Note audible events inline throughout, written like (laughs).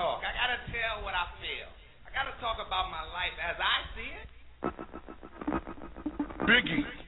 talk. I gotta tell what I feel. I gotta talk about my life as I see it. Biggie.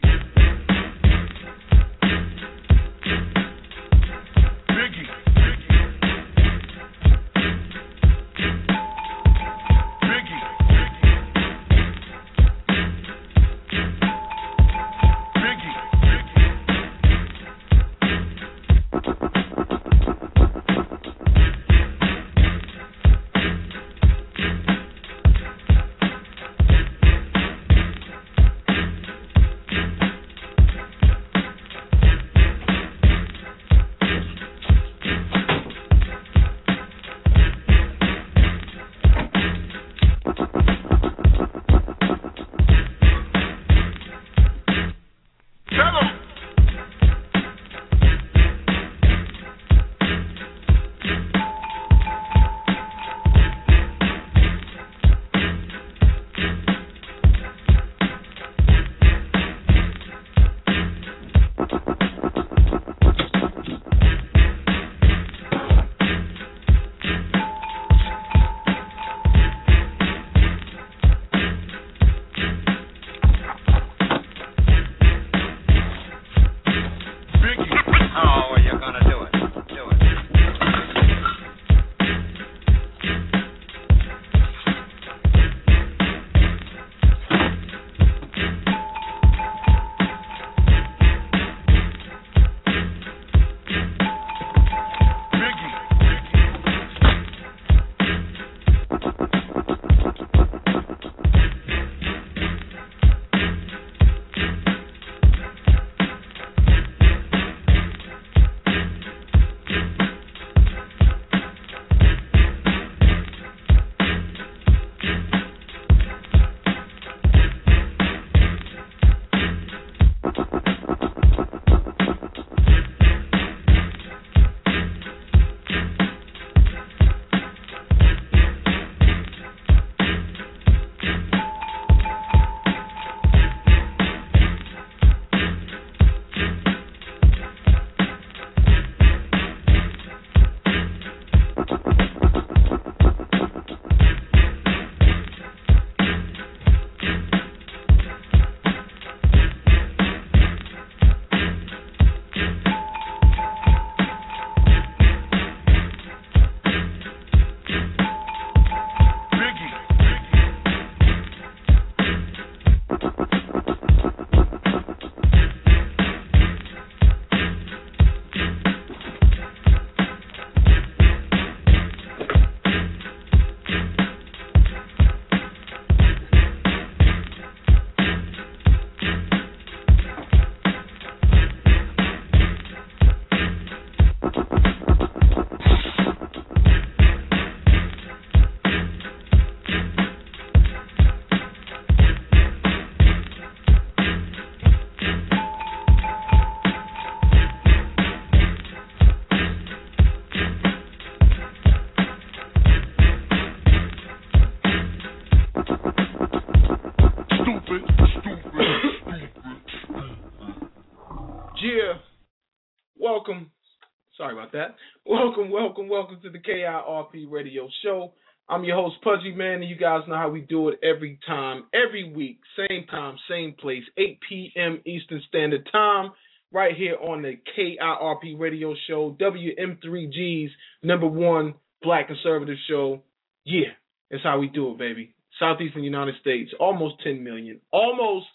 That. Welcome, welcome, welcome to the KIRP Radio Show. I'm your host, Pudgy Man, and you guys know how we do it every time, every week, same time, same place, 8 p.m. Eastern Standard Time, right here on the KIRP Radio Show, WM3G's number one black conservative show. Yeah, that's how we do it, baby. Southeastern United States, almost 10 million. Almost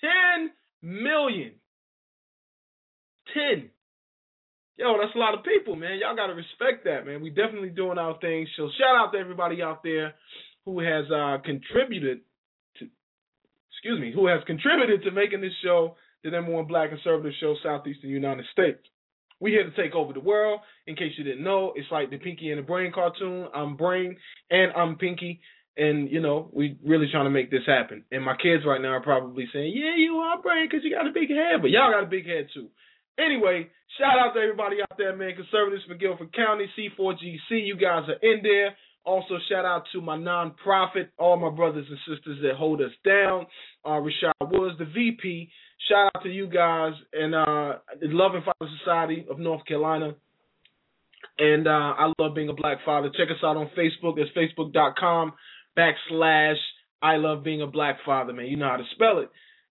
10 million. 10 yo, that's a lot of people, man. Y'all gotta respect that, man. We definitely doing our thing. So shout out to everybody out there who has uh, contributed to, excuse me, who has contributed to making this show the number one black conservative show Southeastern United States. We here to take over the world. In case you didn't know, it's like the Pinky and the Brain cartoon. I'm Brain and I'm Pinky. And you know, we really trying to make this happen. And my kids right now are probably saying, "Yeah, you are brain because you got a big head, but y'all got a big head too." Anyway, shout out to everybody out there, man. Conservatives for Guilford County, C4GC, you guys are in there. Also, shout out to my nonprofit, all my brothers and sisters that hold us down. Uh, Rashad Woods, the VP. Shout out to you guys and uh, the Love and Father Society of North Carolina. And uh, I love being a black father. Check us out on Facebook. It's facebook.com backslash I love being a black father, man. You know how to spell it.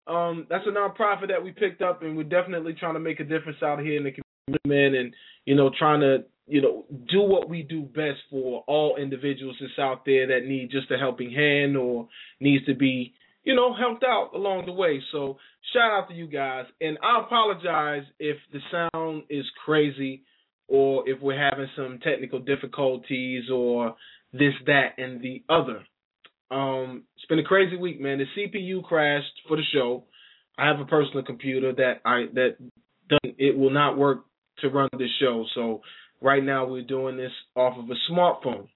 Um, that's a nonprofit that we picked up, and we're definitely trying to make a difference out here in the community, man, and you know, trying to you know do what we do best for all individuals that's out there that need just a helping hand or needs to be you know helped out along the way. So shout out to you guys, and I apologize if the sound is crazy or if we're having some technical difficulties or this, that, and the other. Um, it's been a crazy week, man. The CPU crashed for the show. I have a personal computer that I that doesn't it will not work to run this show. So right now we're doing this off of a smartphone.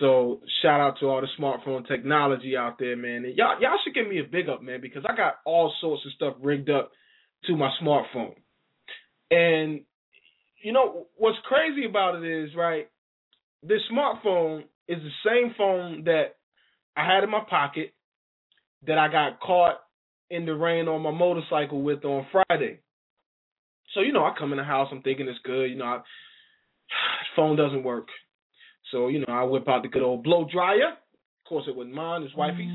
So shout out to all the smartphone technology out there, man. And y'all y'all should give me a big up, man, because I got all sorts of stuff rigged up to my smartphone. And you know what's crazy about it is, right? This smartphone is the same phone that I had in my pocket that I got caught in the rain on my motorcycle with on Friday. So you know, I come in the house, I'm thinking it's good. You know, I, (sighs) phone doesn't work. So you know, I whip out the good old blow dryer. Of course, it wasn't mine, it's wifey's.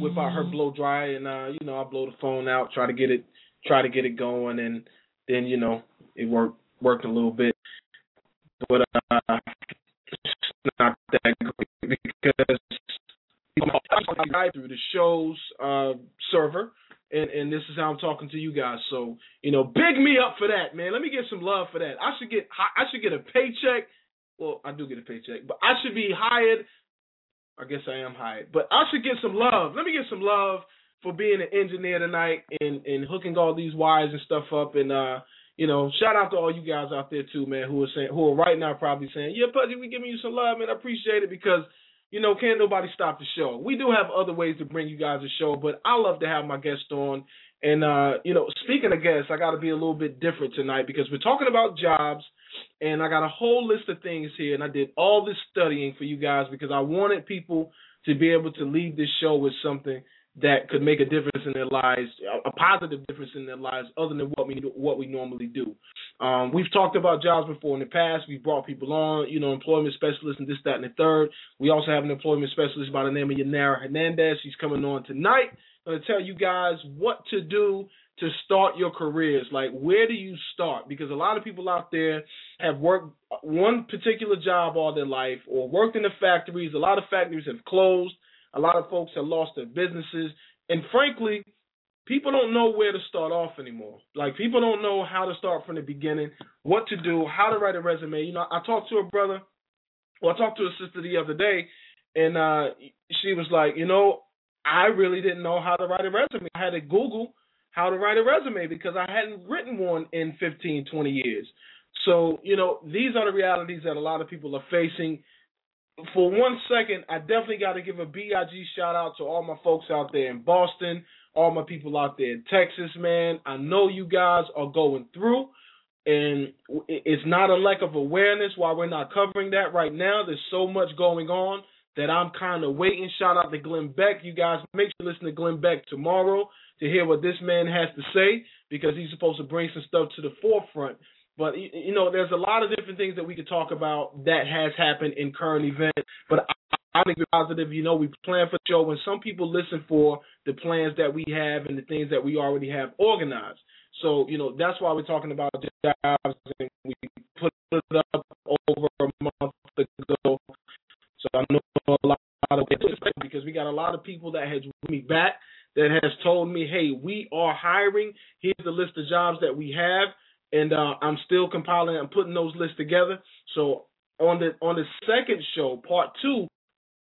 Whip out her blow dryer, and uh, you know, I blow the phone out, try to get it, try to get it going, and then you know, it worked worked a little bit, but uh, it's not that great because I through the show's uh, server, and and this is how I'm talking to you guys. So you know, big me up for that, man. Let me get some love for that. I should get I should get a paycheck. Well, I do get a paycheck, but I should be hired. I guess I am hired, but I should get some love. Let me get some love for being an engineer tonight and and hooking all these wires and stuff up and uh you know, shout out to all you guys out there too, man, who are saying who are right now probably saying, Yeah, Pudgy, we giving you some love, man. I appreciate it because you know, can't nobody stop the show. We do have other ways to bring you guys a show, but I love to have my guests on. And uh, you know, speaking of guests, I got to be a little bit different tonight because we're talking about jobs, and I got a whole list of things here. And I did all this studying for you guys because I wanted people to be able to leave this show with something that could make a difference in their lives, a positive difference in their lives, other than what we what we normally do. Um, we've talked about jobs before in the past. We've brought people on, you know, employment specialists and this, that, and the third. We also have an employment specialist by the name of Yanara Hernandez. She's coming on tonight. Going to tell you guys what to do to start your careers. Like, where do you start? Because a lot of people out there have worked one particular job all their life or worked in the factories. A lot of factories have closed. A lot of folks have lost their businesses. And frankly, people don't know where to start off anymore. Like people don't know how to start from the beginning, what to do, how to write a resume. You know, I talked to a brother, well, I talked to a sister the other day, and uh, she was like, you know, I really didn't know how to write a resume. I had to Google how to write a resume because I hadn't written one in 15, 20 years. So, you know, these are the realities that a lot of people are facing for one second, I definitely got to give a big shout out to all my folks out there in Boston, all my people out there in Texas, man. I know you guys are going through, and it's not a lack of awareness why we're not covering that right now. There's so much going on that I'm kind of waiting. Shout out to Glenn Beck. You guys make sure you listen to Glenn Beck tomorrow to hear what this man has to say because he's supposed to bring some stuff to the forefront but you know, there's a lot of different things that we could talk about that has happened in current events. But I'm positive. You know, we plan for the show, and some people listen for the plans that we have and the things that we already have organized. So you know, that's why we're talking about jobs, and we put it up over a month ago. So I know a lot of because we got a lot of people that has me back that has told me, hey, we are hiring. Here's the list of jobs that we have and uh, I'm still compiling and putting those lists together. So on the on the second show, part two,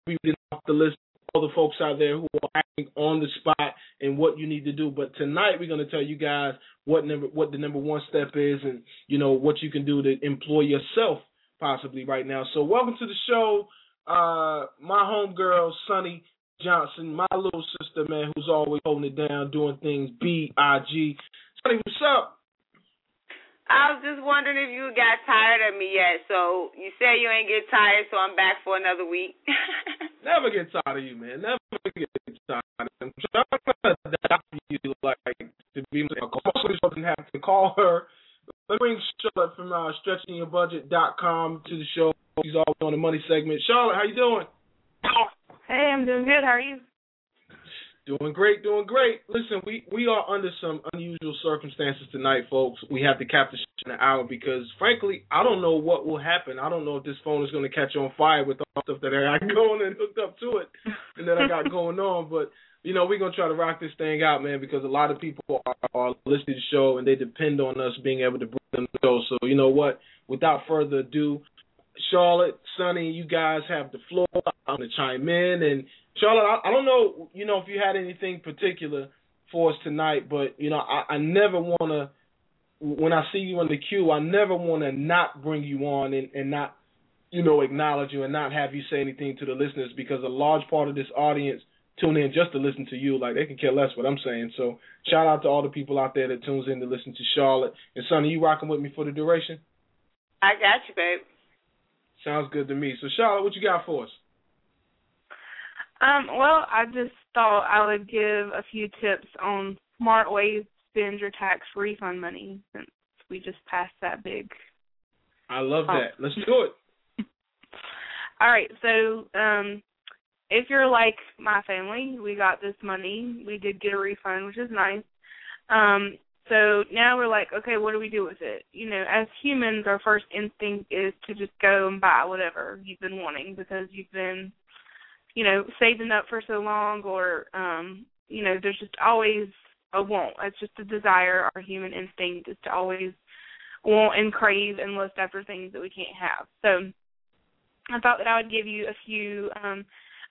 we did off the list all the folks out there who are acting on the spot and what you need to do. But tonight we're going to tell you guys what number what the number one step is and you know what you can do to employ yourself possibly right now. So welcome to the show, uh, my homegirl Sunny Johnson, my little sister man who's always holding it down, doing things B I G. Sunny, what's up? I was just wondering if you got tired of me yet. So you say you ain't get tired, so I'm back for another week. (laughs) Never get tired of you, man. Never get tired. I'm trying to adopt you, like to be. Most of doesn't have to call her let's bring Charlotte from uh, StretchingYourBudget.com to the show. She's always on the money segment. Charlotte, how you doing? Hey, I'm doing good. How are you? Doing great, doing great. Listen, we we are under some unusual circumstances tonight, folks. We have to cap the show in an hour because, frankly, I don't know what will happen. I don't know if this phone is going to catch on fire with all the stuff that I got (laughs) going and hooked up to it, and that I got (laughs) going on. But you know, we're gonna try to rock this thing out, man, because a lot of people are, are listening to the show and they depend on us being able to bring them the show. So you know what? Without further ado, Charlotte, Sonny, you guys have the floor. I'm gonna chime in and Charlotte, I, I don't know, you know, if you had anything particular for us tonight, but you know, I, I never want to. When I see you in the queue, I never want to not bring you on and, and not, you know, acknowledge you and not have you say anything to the listeners because a large part of this audience tune in just to listen to you. Like they can care less what I'm saying. So shout out to all the people out there that tunes in to listen to Charlotte. And Sonny, you rocking with me for the duration? I got you, babe. Sounds good to me. So Charlotte, what you got for us? Um, well, I just thought I would give a few tips on smart ways to spend your tax refund money since we just passed that big. I love that. Let's do it. (laughs) All right, so um if you're like my family, we got this money. We did get a refund, which is nice. Um so now we're like, okay, what do we do with it? You know, as humans, our first instinct is to just go and buy whatever you've been wanting because you've been you know, saving up for so long or um, you know, there's just always a want. It's just a desire. Our human instinct is to always want and crave and lust after things that we can't have. So I thought that I would give you a few um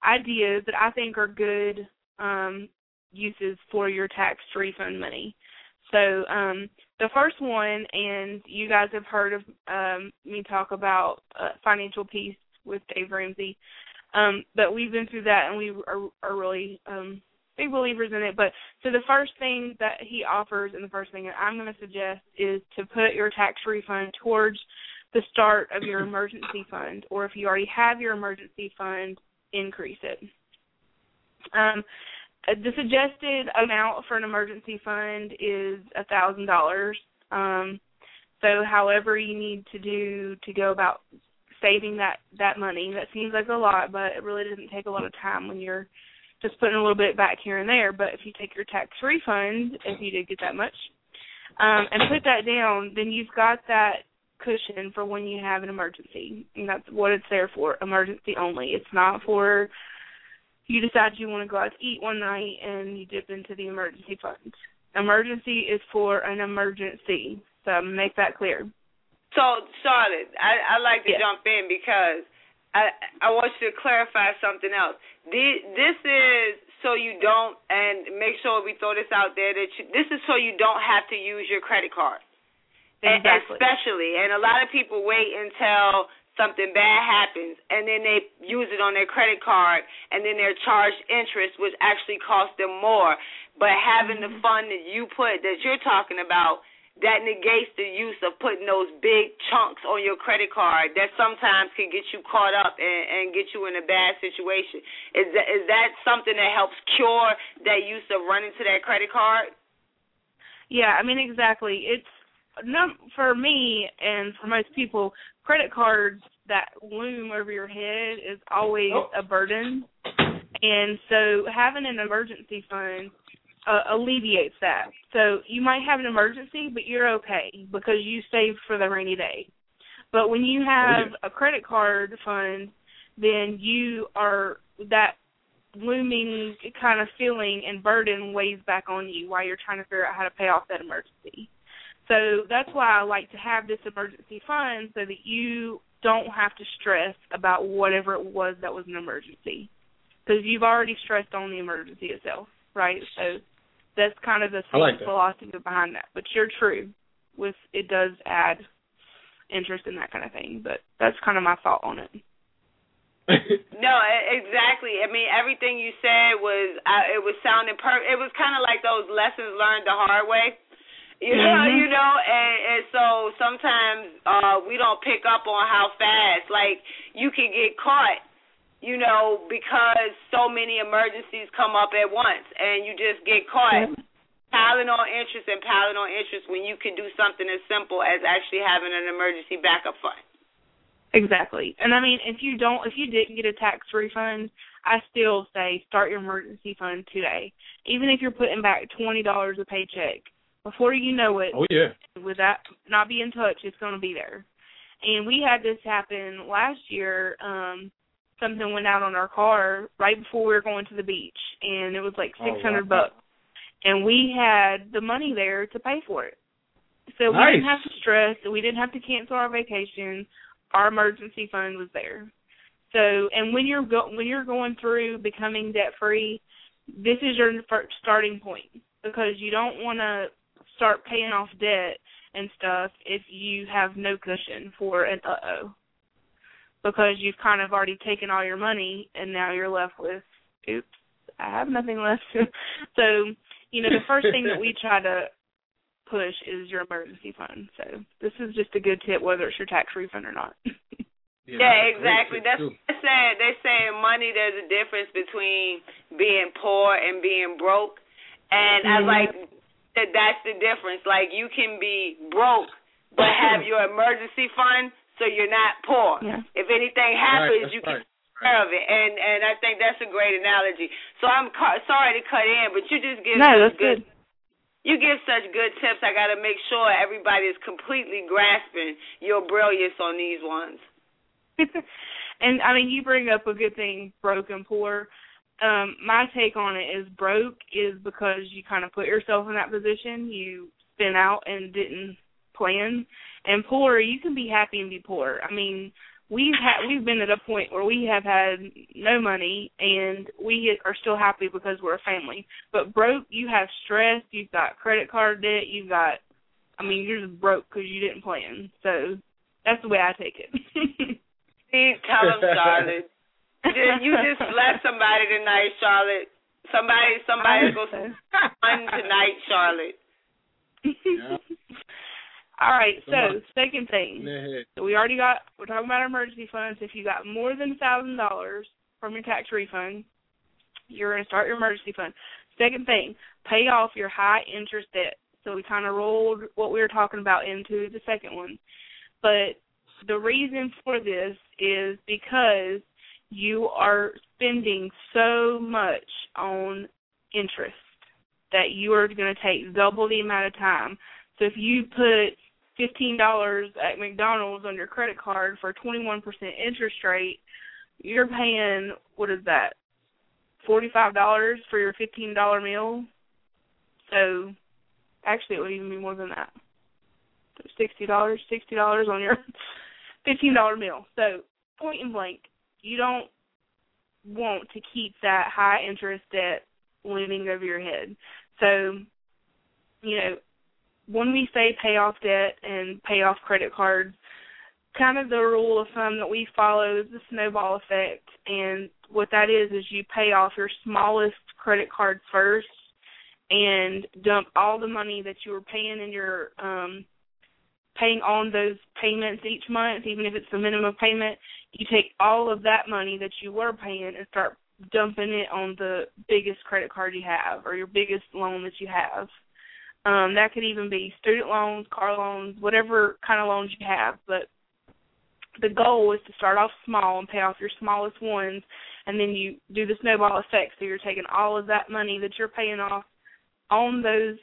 ideas that I think are good um uses for your tax refund money. So um the first one and you guys have heard of um me talk about uh, financial peace with Dave Ramsey. Um, but we've been through that and we are, are really um, big believers in it. But so the first thing that he offers and the first thing that I'm going to suggest is to put your tax refund towards the start of your (clears throat) emergency fund, or if you already have your emergency fund, increase it. Um, the suggested amount for an emergency fund is a thousand dollars. Um, so, however you need to do to go about saving that that money. That seems like a lot, but it really doesn't take a lot of time when you're just putting a little bit back here and there. But if you take your tax refund, if you did get that much, um, and put that down, then you've got that cushion for when you have an emergency, and that's what it's there for. Emergency only. It's not for you decide you want to go out to eat one night and you dip into the emergency fund. Emergency is for an emergency. So make that clear. So, Charlotte, I, I like to jump in because I I want you to clarify something else. This is so you don't, and make sure we throw this out there that you, this is so you don't have to use your credit card. Exactly. And especially, and a lot of people wait until something bad happens and then they use it on their credit card and then they're charged interest which actually costs them more but having mm-hmm. the fund that you put that you're talking about that negates the use of putting those big chunks on your credit card that sometimes can get you caught up and, and get you in a bad situation. Is that is that something that helps cure that use of running to that credit card? Yeah, I mean exactly. It's no for me and for most people, credit cards that loom over your head is always oh. a burden. And so having an emergency fund uh, alleviates that. So you might have an emergency, but you're okay because you saved for the rainy day. But when you have oh, a credit card fund, then you are that looming kind of feeling and burden weighs back on you while you're trying to figure out how to pay off that emergency. So that's why I like to have this emergency fund so that you don't have to stress about whatever it was that was an emergency because you've already stressed on the emergency itself, right? So that's kind of the like philosophy behind that. But you're true. With it does add interest in that kind of thing. But that's kind of my thought on it. (laughs) no, exactly. I mean, everything you said was uh, it was sounding per. It was kind of like those lessons learned the hard way. (laughs) You know, mm-hmm. you know, and, and so sometimes uh we don't pick up on how fast. Like you can get caught you know, because so many emergencies come up at once and you just get caught piling on interest and piling on interest when you can do something as simple as actually having an emergency backup fund. Exactly. And I mean, if you don't, if you didn't get a tax refund, I still say start your emergency fund today. Even if you're putting back twenty dollars a paycheck, before you know it, oh yeah, with that not being touched, it's going to be there. And we had this happen last year. Um, something went out on our car right before we were going to the beach, and it was like six hundred oh, wow. bucks, and we had the money there to pay for it. So nice. we didn't have to stress. We didn't have to cancel our vacation. Our emergency fund was there. So, and when you're go- when you're going through becoming debt free, this is your starting point because you don't want to start paying off debt and stuff if you have no cushion for an uh oh. Because you've kind of already taken all your money and now you're left with oops, I have nothing left. (laughs) so, you know, the first thing that we (laughs) try to push is your emergency fund. So this is just a good tip whether it's your tax refund or not. (laughs) Yeah, yeah exactly. That's what they say. They say in money there's a difference between being poor and being broke, and mm-hmm. I like that. That's the difference. Like you can be broke but (clears throat) have your emergency fund, so you're not poor. Yeah. If anything happens, right, you can right. take care of it. And and I think that's a great analogy. So I'm ca- sorry to cut in, but you just give no, such that's good. good. You give such good tips. I got to make sure everybody is completely grasping your brilliance on these ones. (laughs) and I mean, you bring up a good thing, broke and poor. Um, my take on it is broke is because you kind of put yourself in that position. You spin out and didn't plan. And poor, you can be happy and be poor. I mean, we've had we've been at a point where we have had no money and we are still happy because we're a family. But broke, you have stress. You've got credit card debt. You've got, I mean, you're just broke because you didn't plan. So that's the way I take it. See, them, Charlotte. You just left somebody tonight, Charlotte. Somebody, somebody go fun tonight, Charlotte. Yeah. All right. So second thing, so we already got. We're talking about emergency funds. If you got more than a thousand dollars from your tax refund, you're going to start your emergency fund. Second thing, pay off your high interest debt. So we kind of rolled what we were talking about into the second one, but the reason for this is because you are spending so much on interest that you are going to take double the amount of time. So if you put fifteen dollars at McDonald's on your credit card for a twenty one percent interest rate, you're paying what is that? Forty five dollars for your fifteen dollar meal. So actually it would even be more than that. Sixty dollars, sixty dollars on your (laughs) fifteen dollar meal. So point and blank, you don't want to keep that high interest debt looming over your head. So, you know, when we say pay off debt and pay off credit cards, kind of the rule of thumb that we follow is the snowball effect. And what that is is you pay off your smallest credit cards first and dump all the money that you were paying in your um paying on those payments each month, even if it's the minimum payment, you take all of that money that you were paying and start dumping it on the biggest credit card you have or your biggest loan that you have. Um, that could even be student loans, car loans, whatever kind of loans you have. But the goal is to start off small and pay off your smallest ones, and then you do the snowball effect. So you're taking all of that money that you're paying off on those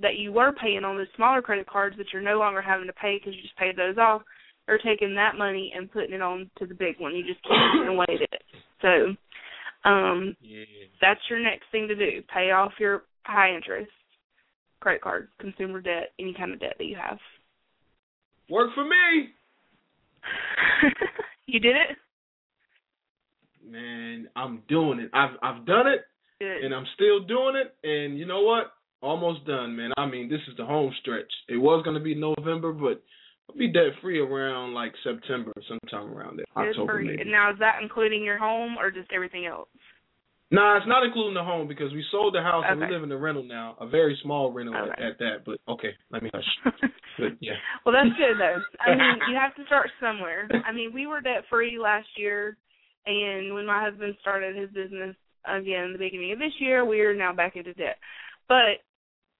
that you were paying on those smaller credit cards that you're no longer having to pay because you just paid those off, or taking that money and putting it on to the big one. You just away at it. So um yeah. that's your next thing to do. Pay off your high interest credit card, consumer debt, any kind of debt that you have. Work for me. (laughs) you did it? Man, I'm doing it. I've I've done it Good. and I'm still doing it and you know what? Almost done, man. I mean, this is the home stretch. It was going to be November, but I'll be debt free around like September, sometime around there. October, maybe. Now, is that including your home or just everything else? Nah, it's not including the home because we sold the house okay. and we live in a rental now, a very small rental okay. at, at, that. But okay, let me hush. (laughs) but yeah. Well, that's good though. I mean, (laughs) you have to start somewhere. I mean, we were debt free last year, and when my husband started his business again, in the beginning of this year, we are now back into debt. But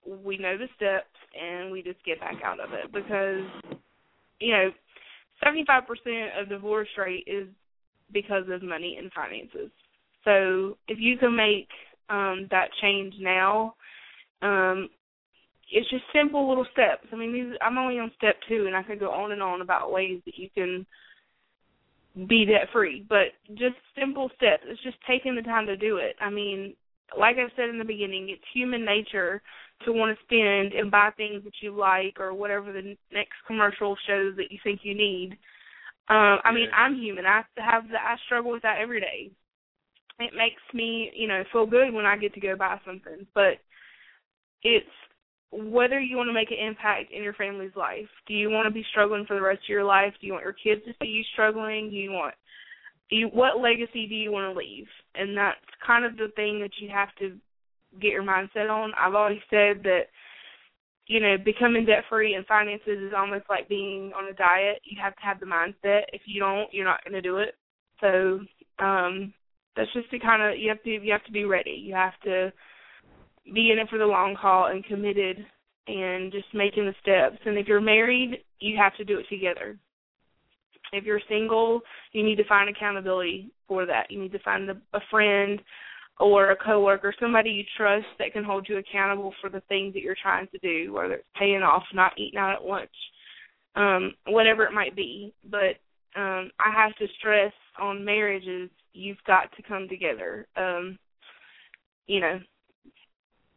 we know the steps and we just get back out of it because you know, 75% of divorce rate is because of money and finances. So if you can make um that change now, um it's just simple little steps. I mean, these I'm only on step 2 and I could go on and on about ways that you can be debt free, but just simple steps. It's just taking the time to do it. I mean, like I said in the beginning, it's human nature to want to spend and buy things that you like or whatever the next commercial shows that you think you need. Um, I mean, I'm human. I have the, I struggle with that every day. It makes me, you know, feel good when I get to go buy something, but it's whether you want to make an impact in your family's life. Do you want to be struggling for the rest of your life? Do you want your kids to see you struggling? Do you want do you, what legacy do you want to leave? And that's kind of the thing that you have to get your mindset on. I've always said that you know, becoming debt free and finances is almost like being on a diet. You have to have the mindset. If you don't, you're not going to do it. So, um that's just to kind of you have to you have to be ready. You have to be in it for the long haul and committed and just making the steps. And if you're married, you have to do it together. If you're single, you need to find accountability for that. You need to find a, a friend or a coworker, somebody you trust that can hold you accountable for the things that you're trying to do, whether it's paying off, not eating out at lunch, um, whatever it might be. But um, I have to stress on marriages, you've got to come together. Um, you know,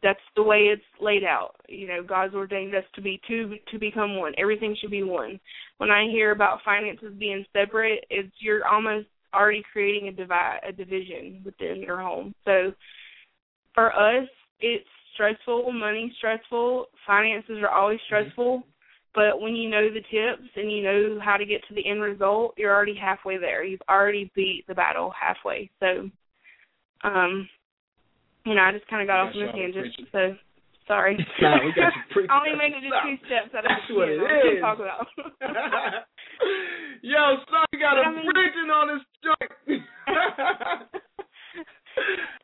that's the way it's laid out. You know, God's ordained us to be two to become one. Everything should be one. When I hear about finances being separate, it's you're almost already creating a divide a division within your home. So for us it's stressful, money stressful, finances are always mm-hmm. stressful. Mm-hmm. But when you know the tips and you know how to get to the end result, you're already halfway there. You've already beat the battle halfway. So um you know, I just kind of got off on a tangent. So sorry. (laughs) nah, we got. (laughs) I only made it just two steps out of That's what it is. Talk about. (laughs) (laughs) Yo, son, you got a I mean, preaching on this joint. (laughs)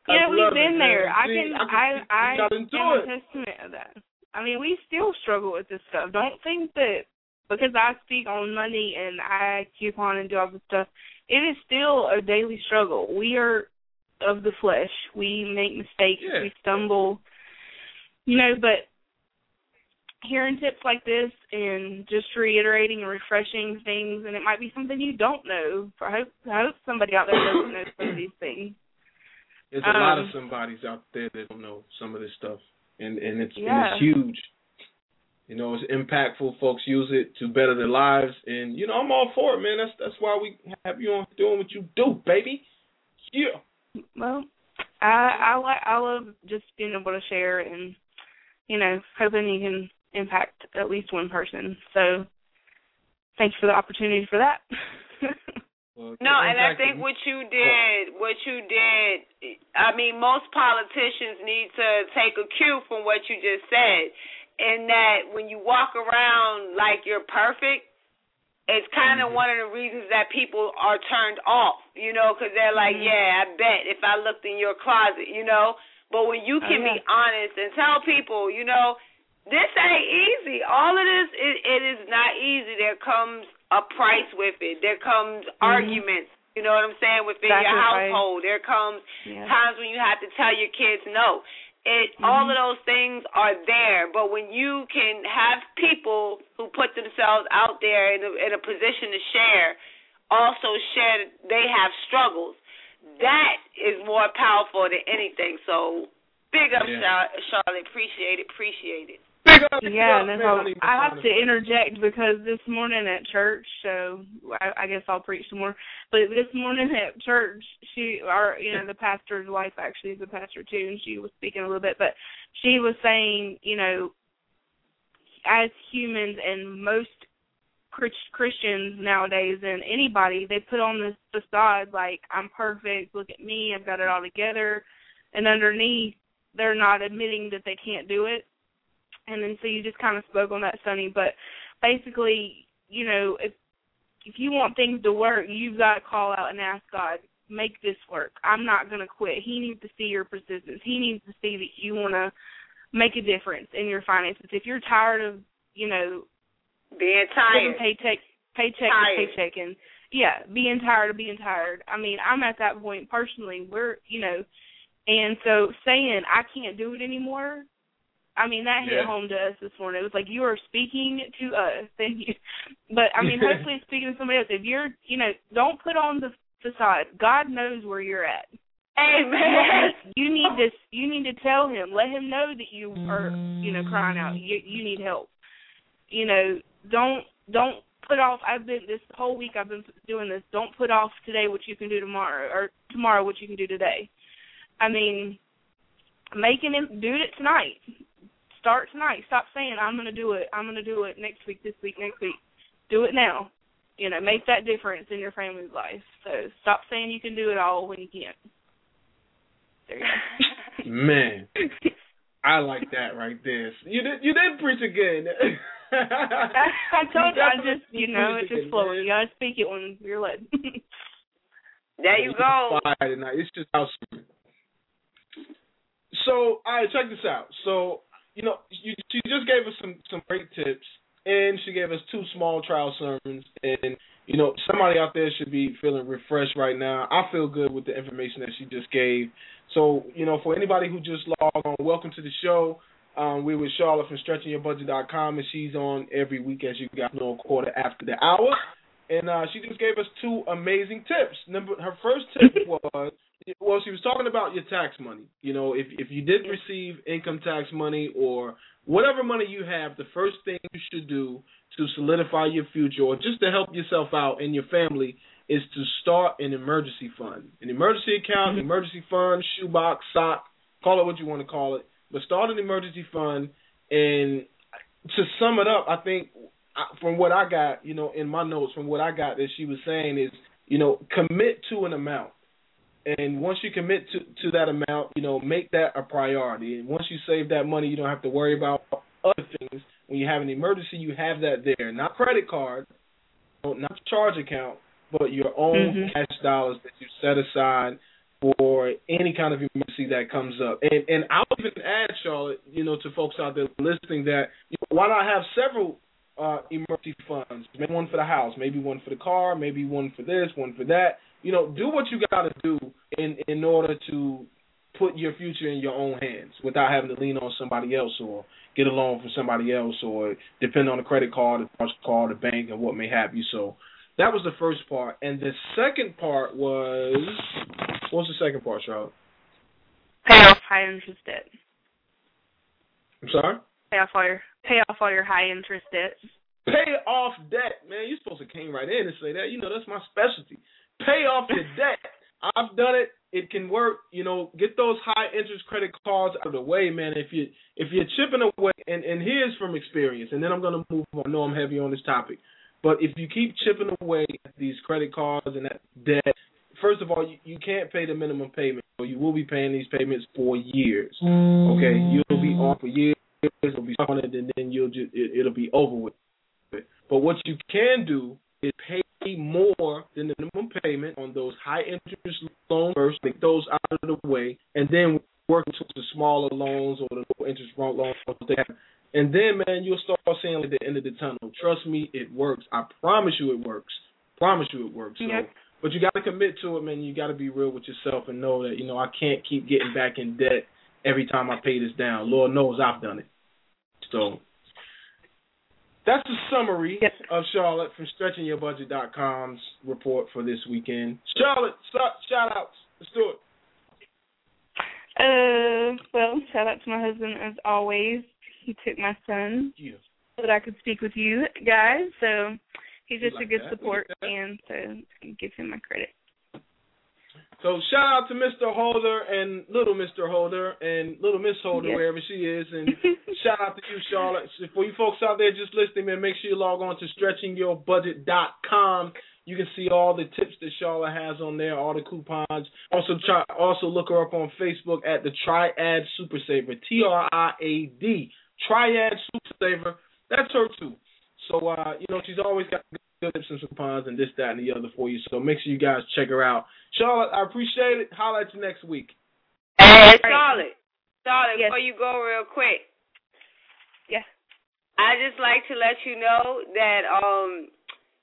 yeah, we've been it, there. I can, I, I, I am a testament of that. I mean, we still struggle with this stuff. Don't think that because I speak on money and I coupon and do all this stuff, it is still a daily struggle. We are of the flesh. We make mistakes. Yeah. We stumble. You know, but hearing tips like this and just reiterating and refreshing things, and it might be something you don't know. I hope, I hope somebody out there doesn't know some of these things. There's a um, lot of somebodies out there that don't know some of this stuff, and and it's yeah. and it's huge. You know, it's impactful. Folks use it to better their lives, and you know, I'm all for it, man. That's that's why we have you on doing what you do, baby. Yeah. Well, I I like I love just being able to share and you know hoping you can impact at least one person. So thanks for the opportunity for that. well, (laughs) no, and I think what you did, what you did, I mean, most politicians need to take a cue from what you just said, in that when you walk around like you're perfect, it's kind of mm-hmm. one of the reasons that people are turned off, you know, because they're like, mm-hmm. yeah, I bet if I looked in your closet, you know. But when you can oh, yeah. be honest and tell people, you know, this ain't easy. All of this, it, it is not easy. There comes a price with it. There comes mm-hmm. arguments. You know what I'm saying within That's your household. Right. There comes yeah. times when you have to tell your kids no. It mm-hmm. all of those things are there, but when you can have people who put themselves out there in a, in a position to share, also share they have struggles, that is more powerful than anything. So big up, yeah. Charlotte. Appreciate it. Appreciate it. Yeah, and I, I have to interject because this morning at church, so I, I guess I'll preach some more. But this morning at church, she, our, you know, the pastor's wife actually is a pastor too, and she was speaking a little bit, but she was saying, you know, as humans and most Christians nowadays and anybody, they put on this facade like I'm perfect, look at me, I've got it all together, and underneath they're not admitting that they can't do it and then so you just kind of spoke on that, Sonny. But basically, you know, if if you want things to work, you've got to call out and ask God, make this work. I'm not going to quit. He needs to see your persistence. He needs to see that you want to make a difference in your finances. If you're tired of, you know, being tired, paycheck, paycheck tired. paycheck, and yeah, being tired of being tired. I mean, I'm at that point personally. We're, you know, and so saying I can't do it anymore. I mean that hit Yeah. home to us this morning. It was like you are speaking to us, (laughs) Thank you, but I mean, (laughs) hopefully it's speaking to somebody else. If you're, you know, don't put on the facade. God knows where you're at. Amen. (laughs) You need to you need to tell him, let him know that you are, you know, crying out. You you need help. You know, don't don't put off. I've been this whole week. I've been doing this. Don't put off today what you can do tomorrow, or tomorrow what you can do today. I mean, making it do it tonight. Start tonight. Stop saying I'm going to do it. I'm going to do it next week, this week, next week. Do it now. You know, make that difference in your family's life. So stop saying you can do it all when you can't. There you go. (laughs) Man. I like that right there. You did you did preach again. (laughs) I told you, I just, you know, preach it's just again, flowing. You gotta speak it when you're led. (laughs) there you go. Fire tonight. It's just awesome. So, all right, check this out. So, you know, you, she just gave us some some great tips, and she gave us two small trial sermons, and you know, somebody out there should be feeling refreshed right now. I feel good with the information that she just gave. So, you know, for anybody who just logged on, welcome to the show. Um, we're with Charlotte from StretchingYourBudget.com, and she's on every week, as you guys know, a quarter after the hour. And uh, she just gave us two amazing tips. Number, her first tip was, well, she was talking about your tax money. You know, if if you did receive income tax money or whatever money you have, the first thing you should do to solidify your future or just to help yourself out and your family is to start an emergency fund, an emergency account, mm-hmm. emergency fund, shoebox, sock, call it what you want to call it, but start an emergency fund. And to sum it up, I think from what I got, you know, in my notes, from what I got that she was saying is, you know, commit to an amount. And once you commit to to that amount, you know, make that a priority. And once you save that money, you don't have to worry about other things. When you have an emergency, you have that there. Not credit card, not charge account, but your own Mhm. cash dollars that you set aside for any kind of emergency that comes up. And and I'll even add, Charlotte, you know, to folks out there listening that you know, why not have several uh, emergency funds? Maybe one for the house, maybe one for the car, maybe one for this, one for that. You know, do what you got to do in in order to put your future in your own hands without having to lean on somebody else or get a loan from somebody else or depend on a credit card, a charge card, a bank, and what may have you. So that was the first part, and the second part was what was the second part, Charlotte? pay off high interest debt. I'm sorry. Pay off all your pay off all your high interest debt. Pay off debt, man. You're supposed to came right in and say that. You know that's my specialty. Pay off your debt. I've done it. It can work. You know, get those high interest credit cards out of the way, man. If you if you're chipping away, and and here's from experience, and then I'm gonna move on. I know I'm heavy on this topic, but if you keep chipping away at these credit cards and that debt, first of all, you, you can't pay the minimum payment. So you will be paying these payments for years. Okay, mm-hmm. you'll be on for years. It'll be on it, and then you'll just it, it'll be over with. But what you can do is pay more than the minimum payment on those high interest loans first, take those out of the way, and then work towards the smaller loans or the low interest rate loans. And then, man, you'll start seeing like the end of the tunnel. Trust me, it works. I promise you, it works. Promise you, it works. So, but you got to commit to it, man. You got to be real with yourself and know that you know I can't keep getting back in debt every time I pay this down. Lord knows I've done it. So that's the summary Yes. of Charlotte from StretchingYourBudget.com's report for this weekend. Charlotte, shout outs. Let's do it. Uh, well, shout out to my husband as always. He took my son Yeah. so that I could speak with you guys. So he's just like a good that. Support, and so give him my credit. So shout out to Mr. Holder and little Mr. Holder and little Miss Holder Yes. wherever she is, and (laughs) shout out to you, Charlotte. For you folks out there just listening, man, make sure you log on to stretchingyourbudget.com. You can see all the tips that Charlotte has on there, all the coupons. Also, try also look her up on Facebook at the Triad Super Saver, T R I A D, Triad Super Saver. That's her too. So uh, you know she's always got good tips and coupons and this, that, and the other for you. So make sure you guys check her out. Charlotte, I appreciate it. Holla at you next week. Hey, Charlotte. Charlotte, Yes. before you go real quick. Yeah. I just like to let you know that um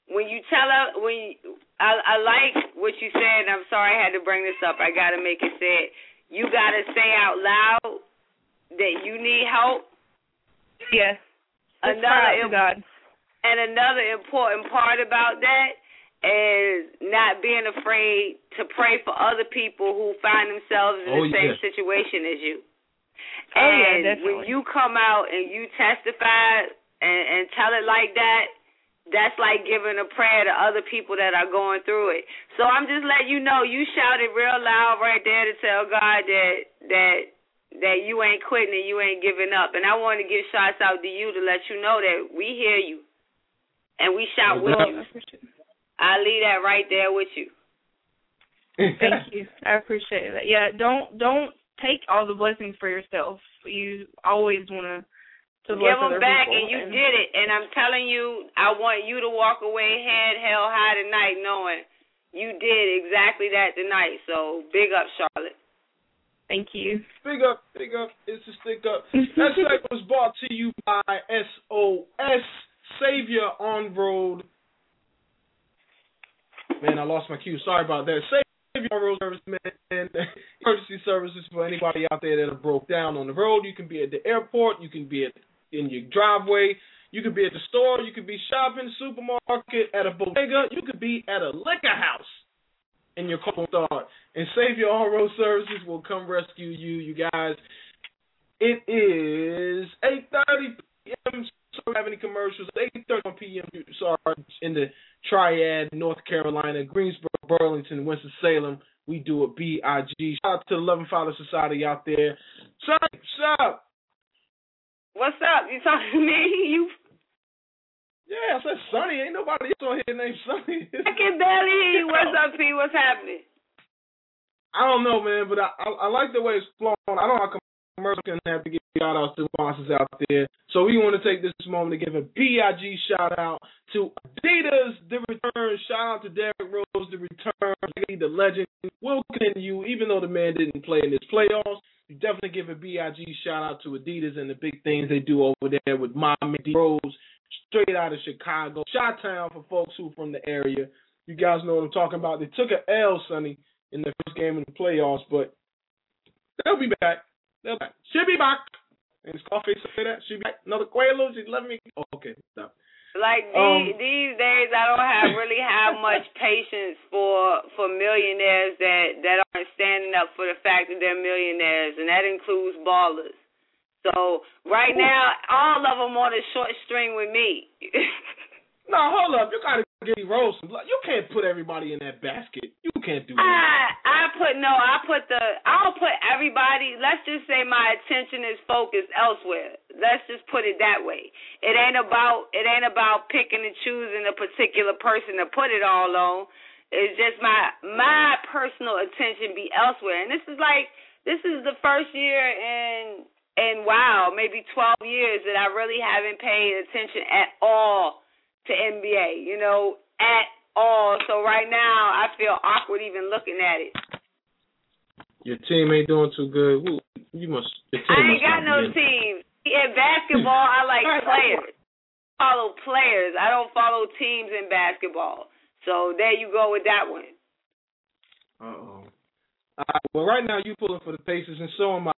when you tell her when you, I I like what you said. and I'm sorry I had to bring this up. I got to make it said. You got to say out loud that you need help. Yes. Just Another cry to God. And another important part about that is not being afraid to pray for other people who find themselves in Oh, the same situation as you. Oh, yeah, and definitely. when you come out and you testify and, and tell it like that, that's like giving a prayer to other people that are going through it. So I'm just letting you know you shouted real loud right there to tell God that that that you ain't quitting and you ain't giving up. And I want to give shots out to you to let you know that we hear you and we shout with you. I leave that right there with you. Thank you. I appreciate that. Yeah, don't don't take all the blessings for yourself. You always want to to bless Give them other back, and you did it. And I'm telling you, I want you to walk away head held high tonight, knowing you did exactly that tonight. So big up, Charlotte. Thank you. Big up, big up. It's a stick up. That (laughs) segment was brought to you by SOS Savior on Road. Man, I lost my cue. Sorry about that. Savior on Road Service, man. (laughs) Emergency services for anybody out there that are broke down on the road. You can be at the airport. You can be at in your driveway. You could be at the store. You could be shopping, supermarket, at a bodega. You could be at a liquor house in your cold start. And Savior On Road Services will come rescue you, you guys. It is 8.30 p.m. You have any commercials, 8.30 p.m. Sorry, in the Triad, North Carolina, Greensboro, Burlington, Winston-Salem. We do a BIG. Shout out to the Loving Father Society out there. Son, what's up? What's up? You talking to me? You Yeah, I said Sonny. Ain't nobody else on here named Sonny. I can barely hear you. What's up, P? What's happening? I don't know, man, but I, I I like the way it's flowing. I don't know how commercials can have to give shout outs to sponsors out there. So we want to take this moment to give a BIG shout out to Adidas, the return. Shout out to Derrick Rose, the return. The legend will continue, even though the man didn't play in this playoffs. You definitely give a BIG shout out to Adidas and the big things they do over there with my man D Rose, straight out of Chicago, Chi Town for folks who are from the area. You guys know what I'm talking about. They took an L, Sonny, in the first game in the playoffs, but they'll be back. They'll be back. She'll be back. And Scarface say that. She'll be back. Another Quaalude. She let me. Oh, okay, stop. Like these, Um, these days, I don't have really have much patience for for millionaires that that aren't standing up for the fact that they're millionaires, and that includes ballers. So right now, all of them on a short string with me. (laughs) No, hold up. You gotta me Rose. You can't put everybody in that basket. You can't do that. I I put no, I put the I don't put everybody. Let's just say my attention is focused elsewhere. Let's just put it that way. It ain't about it ain't about picking and choosing a particular person to put it all on. It's just my my personal attention be elsewhere. And this is like this is the first year in in wow, maybe 12 years that I really haven't paid attention at all to NBA, you know, at all. So right now I feel awkward even looking at it. Your team ain't doing too good. Who, you must. Your team I ain't must got no in- team. In basketball, I like (laughs) players. I Follow players. I don't follow teams in basketball. So there you go with that one. Uh oh. Uh, well, right now you pulling for the Pacers, and so am I.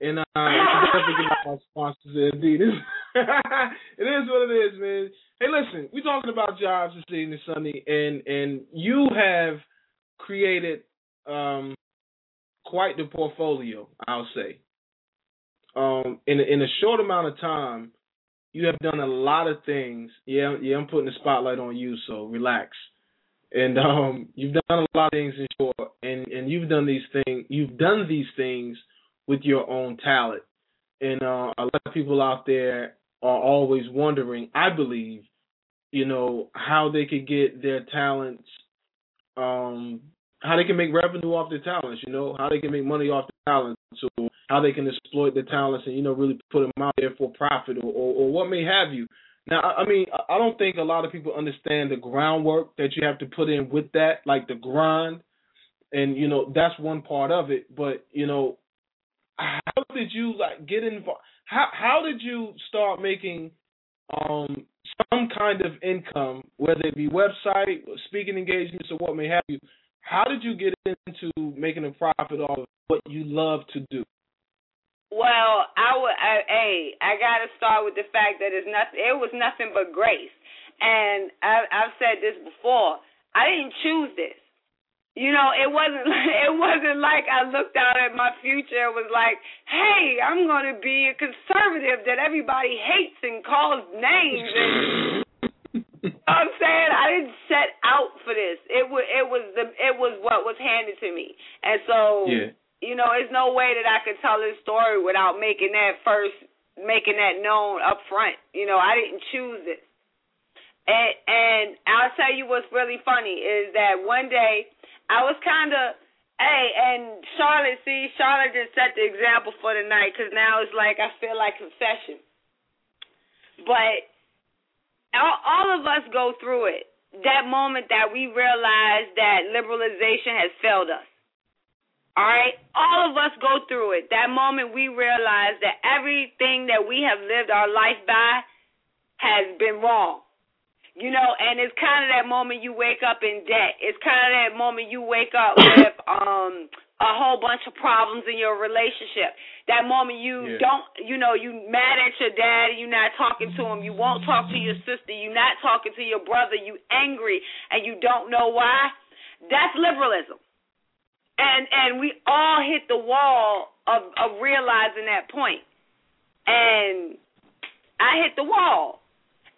And uh, (laughs) you definitely give out my sponsors at Adidas. (laughs) it is what it is, man. Hey, listen, we're talking about jobs this evening, Sunday, and and you have created um quite the portfolio, I'll say. Um, in in a short amount of time, you have done a lot of things. Yeah, yeah, I'm putting the spotlight on you, so relax. And um, you've done a lot of things in short, and and you've done these things. You've done these things with your own talent, and uh, a lot of people out there are always wondering. I believe, you know, how they could get their talents, um, how they can make revenue off their talents. You know, how they can make money off their talents, or how they can exploit their talents, and you know, really put them out there for profit, or or, or what may have you. Now, I mean, I don't think a lot of people understand the groundwork that you have to put in with that, like the grind, and you know that's one part of it. But you know, how did you like get involved? How how did you start making um some kind of income, whether it be website, speaking engagements, or what may have you? How did you get into making a profit off of what you love to do? Well, I would. I, hey, I got to start with the fact that it's nothing. It was nothing but grace, and I, I've said this before. I didn't choose this. You know, it wasn't (laughs) it wasn't like I looked out at my future and was like, "Hey, I'm going to be a conservative that everybody hates and calls names." And you know what I'm saying I didn't set out for this. It was it was the it was what was handed to me, and so Yeah. you know, there's no way that I could tell this story without making that first, making that known up front. You know, I didn't choose this. And I'll tell you what's really funny is that one day I was kind of, hey, and Charlotte, see, Charlotte just set the example for the night because now it's like I feel like confession. But all, all of us go through it. That moment that we realize that liberalization has failed us. All right? All of us go through it. That moment we realize that everything that we have lived our life by has been wrong. You know, and it's kind of that moment you wake up in debt. It's kind of that moment you wake up (coughs) with um a whole bunch of problems in your relationship. That moment you Yeah. don't, you know, you mad at your dad and you're not talking to him. You won't talk to your sister. You're not talking to your brother. You angry and you don't know why. That's liberalism and and we all hit the wall of of realizing that point. point and i hit the wall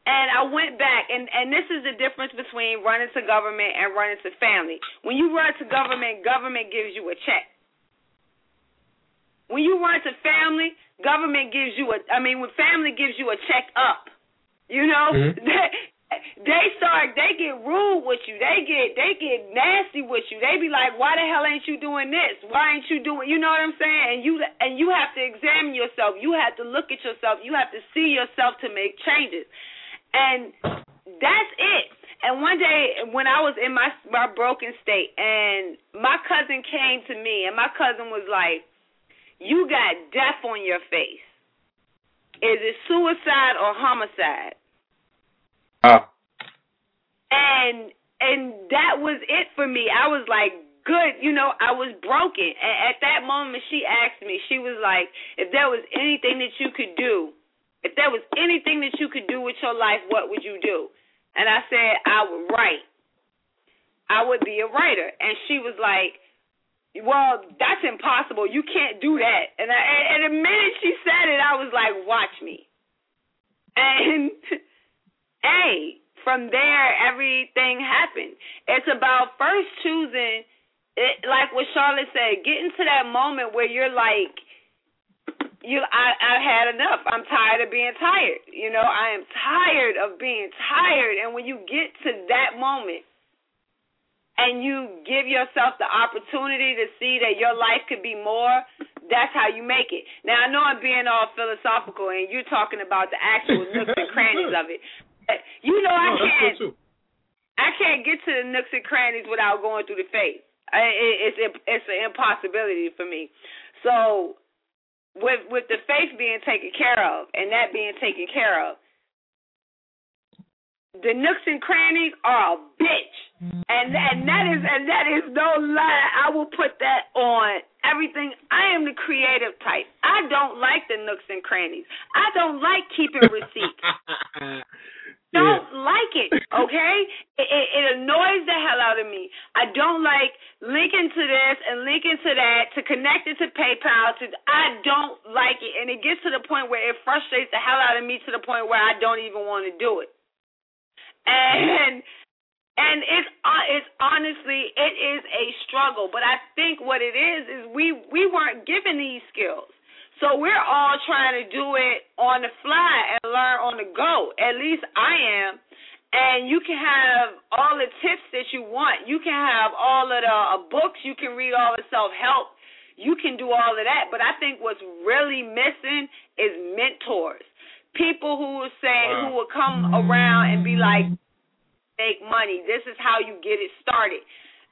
and i went back and and this is the difference between running to government and running to family when you run to government government gives you a check when you run to family government gives you a i mean when family gives you a check up you know (laughs) Mhm. they start they get rude with you. They get they get nasty with you. They be like, Why the hell ain't you doing this? Why ain't you doing you know what I'm saying? And you and you have to examine yourself. You have to look at yourself. You have to see yourself to make changes. And that's it. And one day when I was in my my broken state and my cousin came to me and my cousin was like, You got death on your face. Is it suicide or homicide? Wow. and and that was it for me. I was like, good, you know, I was broken. And at that moment, she asked me, she was like, if there was anything that you could do, if there was anything that you could do with your life, what would you do? And I said, I would write. I would be a writer. And she was like, well, that's impossible. You can't do that. And, I, and the minute she said it, I was like, watch me. And (laughs) hey, from there everything happened. It's about first choosing it like what Charlotte said, getting to that moment where you're like you I I've had enough. I'm tired of being tired. You know, I am tired of being tired and when you get to that moment and you give yourself the opportunity to see that your life could be more, that's how you make it. Now I know I'm being all philosophical and you're talking about the actual (laughs) nooks and crannies of it. But You know I can't. I can't get to the nooks and crannies without going through the faith. I, it, it's it's an impossibility for me. So with with the faith being taken care of and that being taken care of, the nooks and crannies are a bitch, and and that is and that is no lie. I will put that on everything. I am the creative type. I don't like the nooks and crannies. I don't like keeping (laughs) receipts don't like it, okay? (laughs) It, it, it annoys the hell out of me. I don't like linking to this and linking to that to connect it to PayPal. To I don't like it, and it gets to the point where it frustrates the hell out of me to the point where I don't even want to do it. And and it's uh, it's honestly it is a struggle, but I think what it is is we we weren't given these skills. So we're all trying to do it on the fly and learn on the go. At least I am. And you can have all the tips that you want. You can have all of the uh, books. You can read all the self help. You can do all of that. But I think what's really missing is mentors. People who will say, Wow. who will come around and be like, make money. This is how you get it started.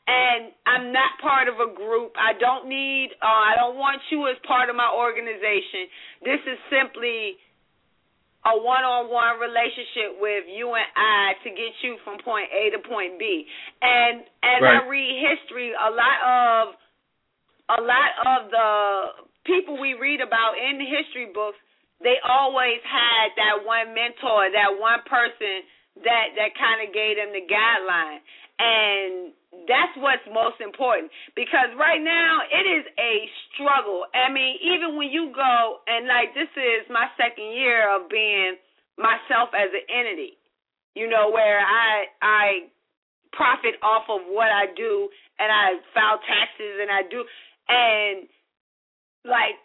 And I'm not part of a group. I don't need, uh, I don't want you as part of my organization. This is simply a one-on-one relationship with you and I to get you from point A to point B. And as right. I read history, a lot of a lot of the people we read about in the history books, they always had that one mentor, that one person that that kind of gave them the guideline. And that's what's most important because right now it is a struggle. I mean, even when you go and like this is my second year of being myself as an entity, you know, where I I profit off of what I do and I file taxes and I do and like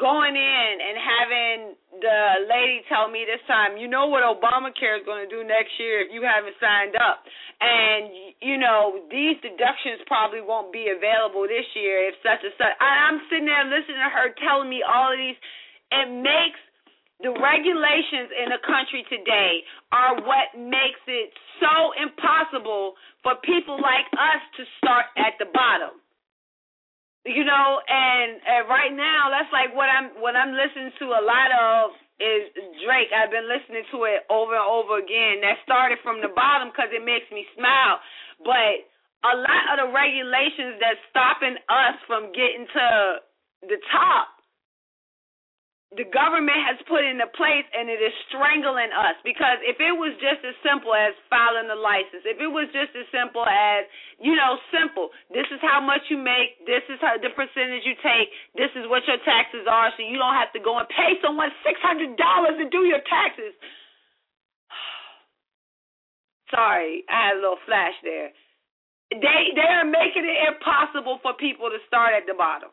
going in and having the lady tell me this time, you know what Obamacare is going to do next year if you haven't signed up. And, you know, these deductions probably won't be available this year if such and such. I'm sitting there listening to her telling me all of these. It makes the regulations in the country today are what makes it so impossible for people like us to start at the bottom you know, and, and right now that's like what I'm what I'm listening to a lot of is Drake. I've been listening to it over and over again. That started from the bottom because it makes me smile, but a lot of the regulations that's stopping us from getting to the top the government has put into place and it is strangling us because if it was just as simple as filing the license if it was just as simple as you know simple this is how much you make this is how the percentage you take this is what your taxes are so you don't have to go and pay someone six hundred dollars to do your taxes. (sighs) Sorry i had a little flash there. They they are making it impossible for people to start at the bottom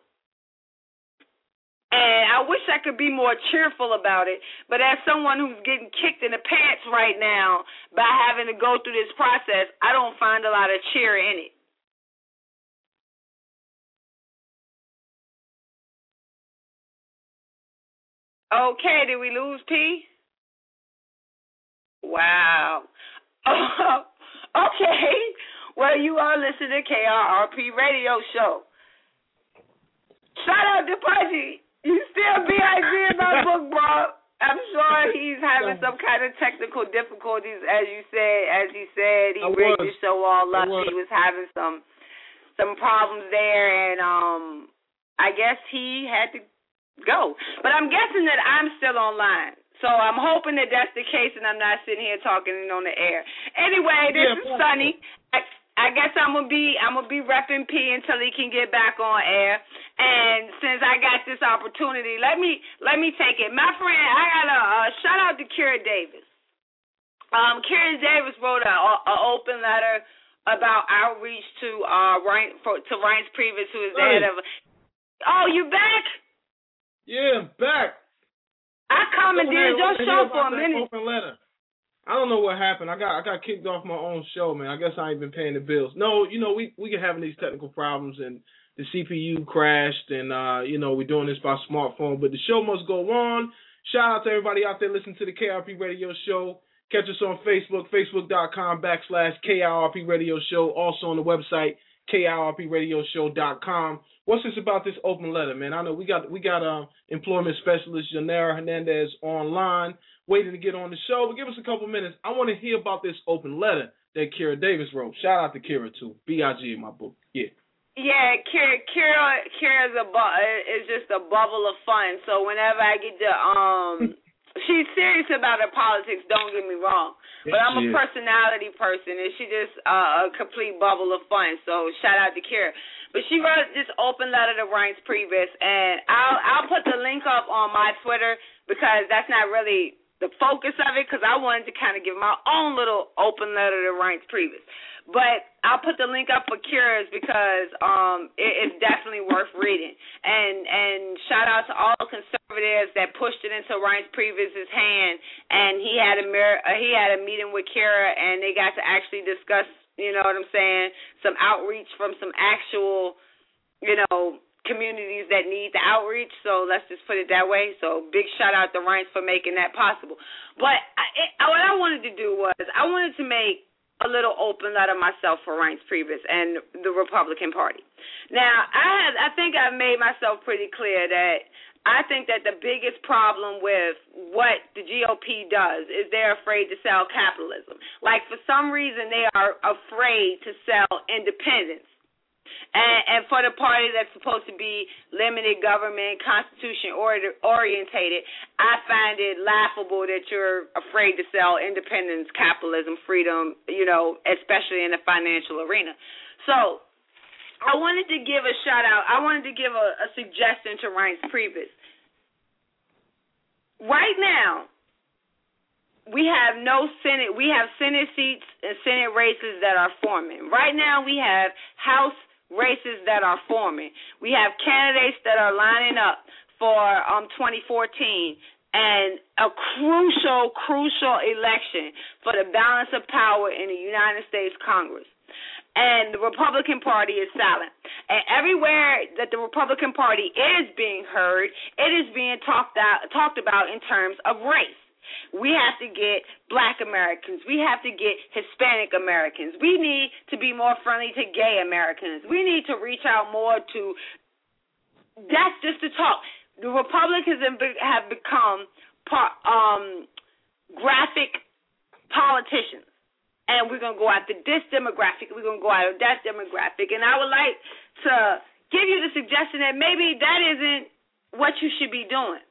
and I wish I could be more cheerful about it, but as someone who's getting kicked in the pants right now by having to go through this process, I don't find a lot of cheer in it. Okay, did we lose P? Wow. (laughs) okay. Well, you are listening to KIRP Radio Show. Shout out to Pudgy. You still BIG in my (laughs) book, bro. I'm sure he's having some kind of technical difficulties, as you said. As he said, he I rigged was. the show all up. Was. He was having some some problems there, and um, I guess he had to go. But I'm guessing that I'm still online. So I'm hoping that that's the case, and I'm not sitting here talking on the air. Anyway, this Yeah, is Sonny. I, I guess I'm gonna be I'm gonna be repping P until he can get back on air. And since I got this opportunity, let me let me take it. My friend, I got a uh, shout out to Kira Davis. Um, Kira Davis wrote a, a open letter about outreach to uh Ryan for to Reince Priebus, who is the head of. Oh, you back? Yeah, I'm back. I commandeered your show for a minute. Open letter. I don't know what happened. I got I got kicked off my own show, man. I guess I ain't been paying the bills. No, you know we we get having these technical problems and the CPU crashed and uh you know we're doing this by smartphone, but the show must go on. Shout out to everybody out there listening to the KRP Radio Show. Catch us on Facebook, facebook.com backslash KIRP Radio Show. Also on the website, KIRPRadioshow.com. What's this about this open letter, man? I know we got we got uh, employment specialist Yanira Hernandez online waiting to get on the show. But give us a couple minutes. I want to hear about this open letter that Kira Davis wrote. Shout out to Kira too. B I G in my book. Yeah. Yeah, Kira, Kira, Kira's a bu- is just a bubble of fun. So whenever I get to um, (laughs) she's serious about her politics. Don't get me wrong, but I'm a personality person, and she just uh, a complete bubble of fun. So shout out to Kira. But she wrote this open letter to Reince Priebus, and I'll I'll put the link up on my Twitter because that's not really the focus of it because I wanted to kind of give my own little open letter to Reince Priebus. But I'll put the link up for Cures because um it, it's definitely worth reading. And and shout out to all the conservatives that pushed it into Reince Priebus's hand and he had a mir- uh, he had a meeting with Kira and they got to actually discuss, you know what I'm saying, some outreach from some actual, you know, communities that need the outreach. So let's just put it that way. So big shout out to Reince for making that possible. But I, it, what I wanted to do was I wanted to make a little open letter myself for Reince Priebus and the Republican Party. Now, I have, I think I've made myself pretty clear that I think that the biggest problem with what the GOP does is they're afraid to sell capitalism. Like for some reason they are afraid to sell independence. And, and for the party that's supposed to be limited government, constitution orientated, I find it laughable that you're afraid to sell independence, capitalism, freedom, you know, especially in the financial arena. So I wanted to give a shout out. I wanted to give a, a suggestion to Reince Priebus. Right now, we have no Senate. We have Senate seats and Senate races that are forming. Right now, we have House races that are forming. We have candidates that are lining up for um 2014 and a crucial, crucial election for the balance of power in the United States Congress and the Republican Party is silent. And everywhere that the Republican Party is being heard, it is being talked out, talked about in terms of race. We have to get black Americans. We have to get Hispanic Americans. We need to be more friendly to gay Americans. We need to reach out more to that's just the talk. The Republicans have become um, graphic politicians and we're going to go after this demographic, we're going to go after that demographic. And I would like to give you the suggestion that maybe that isn't what you should be doing.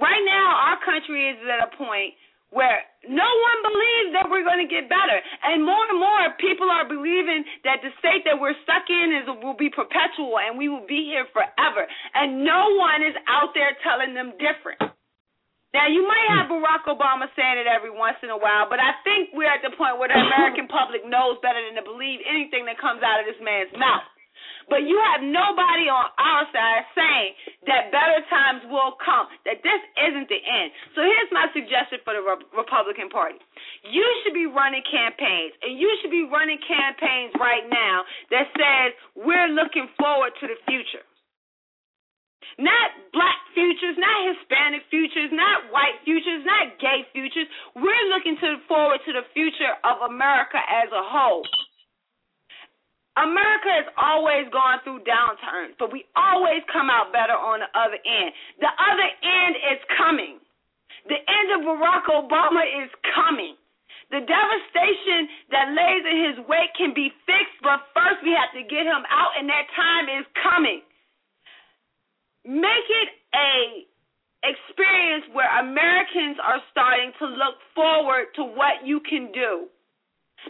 Right now, our country is at a point where no one believes that we're going to get better. And more and more people are believing that the state that we're stuck in is will be perpetual and we will be here forever. And no one is out there telling them different. Now you might have Barack Obama saying it every once in a while, but I think we're at the point where the American public knows better than to believe anything that comes out of this man's mouth. But you have nobody on our side saying that better times will come, that this isn't the end. So here's my suggestion for the Re- Republican Party. You should be running campaigns, and you should be running campaigns right now that says, we're looking forward to the future. Not black futures, not Hispanic futures, not white futures, not gay futures. We're looking to forward to the future of America as a whole. America has always gone through downturns, but we always come out better on the other end. The other end is coming. The end of Barack Obama is coming. The devastation that lays in his wake can be fixed, but first we have to get him out, and that time is coming make it a experience where Americans are starting to look forward to what you can do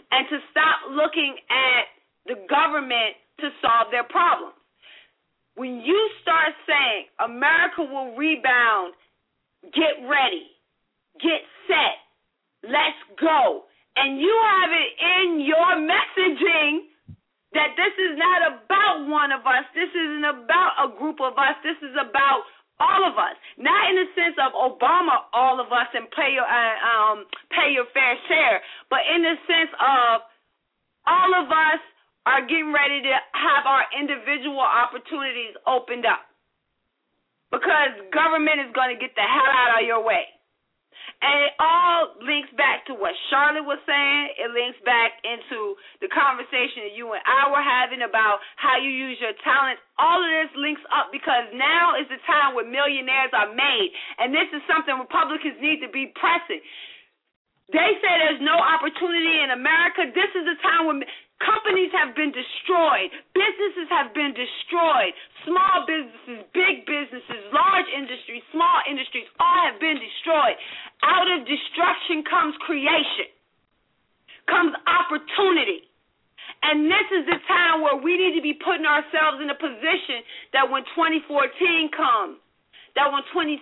and to stop looking at the government to solve their problems. When you start saying America will rebound, get ready, get set, let's go, and you have it in your messaging that this is not about one of us. This isn't about a group of us. This is about all of us. Not in the sense of Obama, all of us, and pay your uh, um, pay your fair share, but in the sense of all of us are getting ready to have our individual opportunities opened up because government is going to get the hell out of your way. And it all links back to what Charlotte was saying. It links back into the conversation that you and I were having about how you use your talent. All of this links up because now is the time where millionaires are made. And this is something Republicans need to be pressing. They say there's no opportunity in America. This is the time when companies have been destroyed, businesses have been destroyed, small businesses, big businesses, large industries, small industries, all have been destroyed. Out of destruction comes creation, comes opportunity. And this is the time where we need to be putting ourselves in a position that when 2014 comes, that when 2016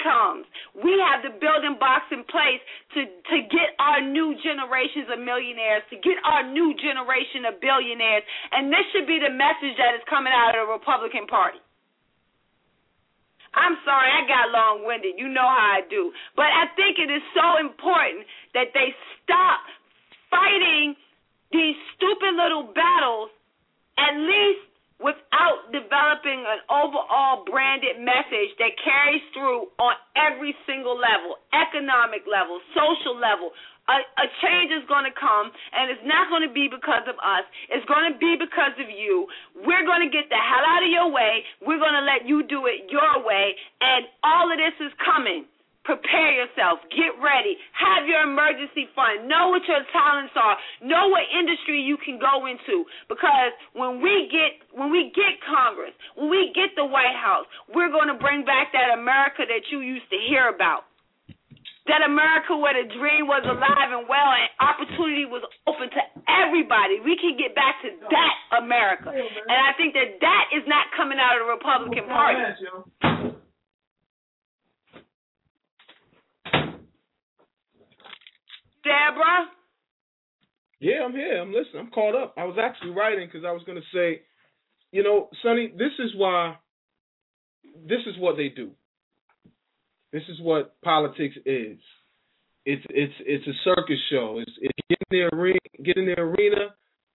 comes, we have the building blocks in place to, to get our new generations of millionaires, to get our new generation of billionaires. And this should be the message that is coming out of the Republican Party. I'm sorry, I got long winded. You know how I do. But I think it is so important that they stop fighting these stupid little battles, at least without developing an overall branded message that carries through on every single level economic level, social level, a, a change is going to come, and it's not going to be because of us. It's going to be because of you. We're going to get the hell out of your way. We're going to let you do it your way, and all of this is coming. Prepare yourself. Get ready. Have your emergency fund. Know what your talents are. Know what industry you can go into. Because when we get when we get Congress, when we get the White House, we're going to bring back that America that you used to hear about. That America where the dream was alive and well and opportunity was open to everybody. We can get back to that America. And I think that that is not coming out of the Republican Party. Deborah? Yeah, I'm here. I'm listening. I'm caught up. I was actually writing because I was going to say, you know, Sonny, this is why, this is what they do. This is what politics is. It's it's it's a circus show. It's, it's get in the arena, get in the arena,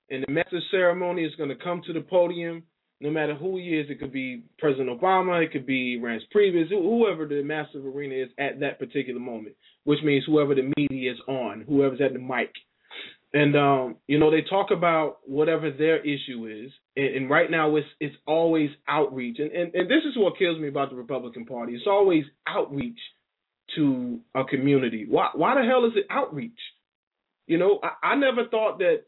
and the master ceremony is going to come to the podium. No matter who he is, it could be President Obama, it could be Reince Priebus, whoever the of arena is at that particular moment, which means whoever the media is on, whoever's at the mic. And um, you know, they talk about whatever their issue is, and, and right now it's it's always outreach. And, and and this is what kills me about the Republican Party. It's always outreach to a community. Why why the hell is it outreach? You know, I, I never thought that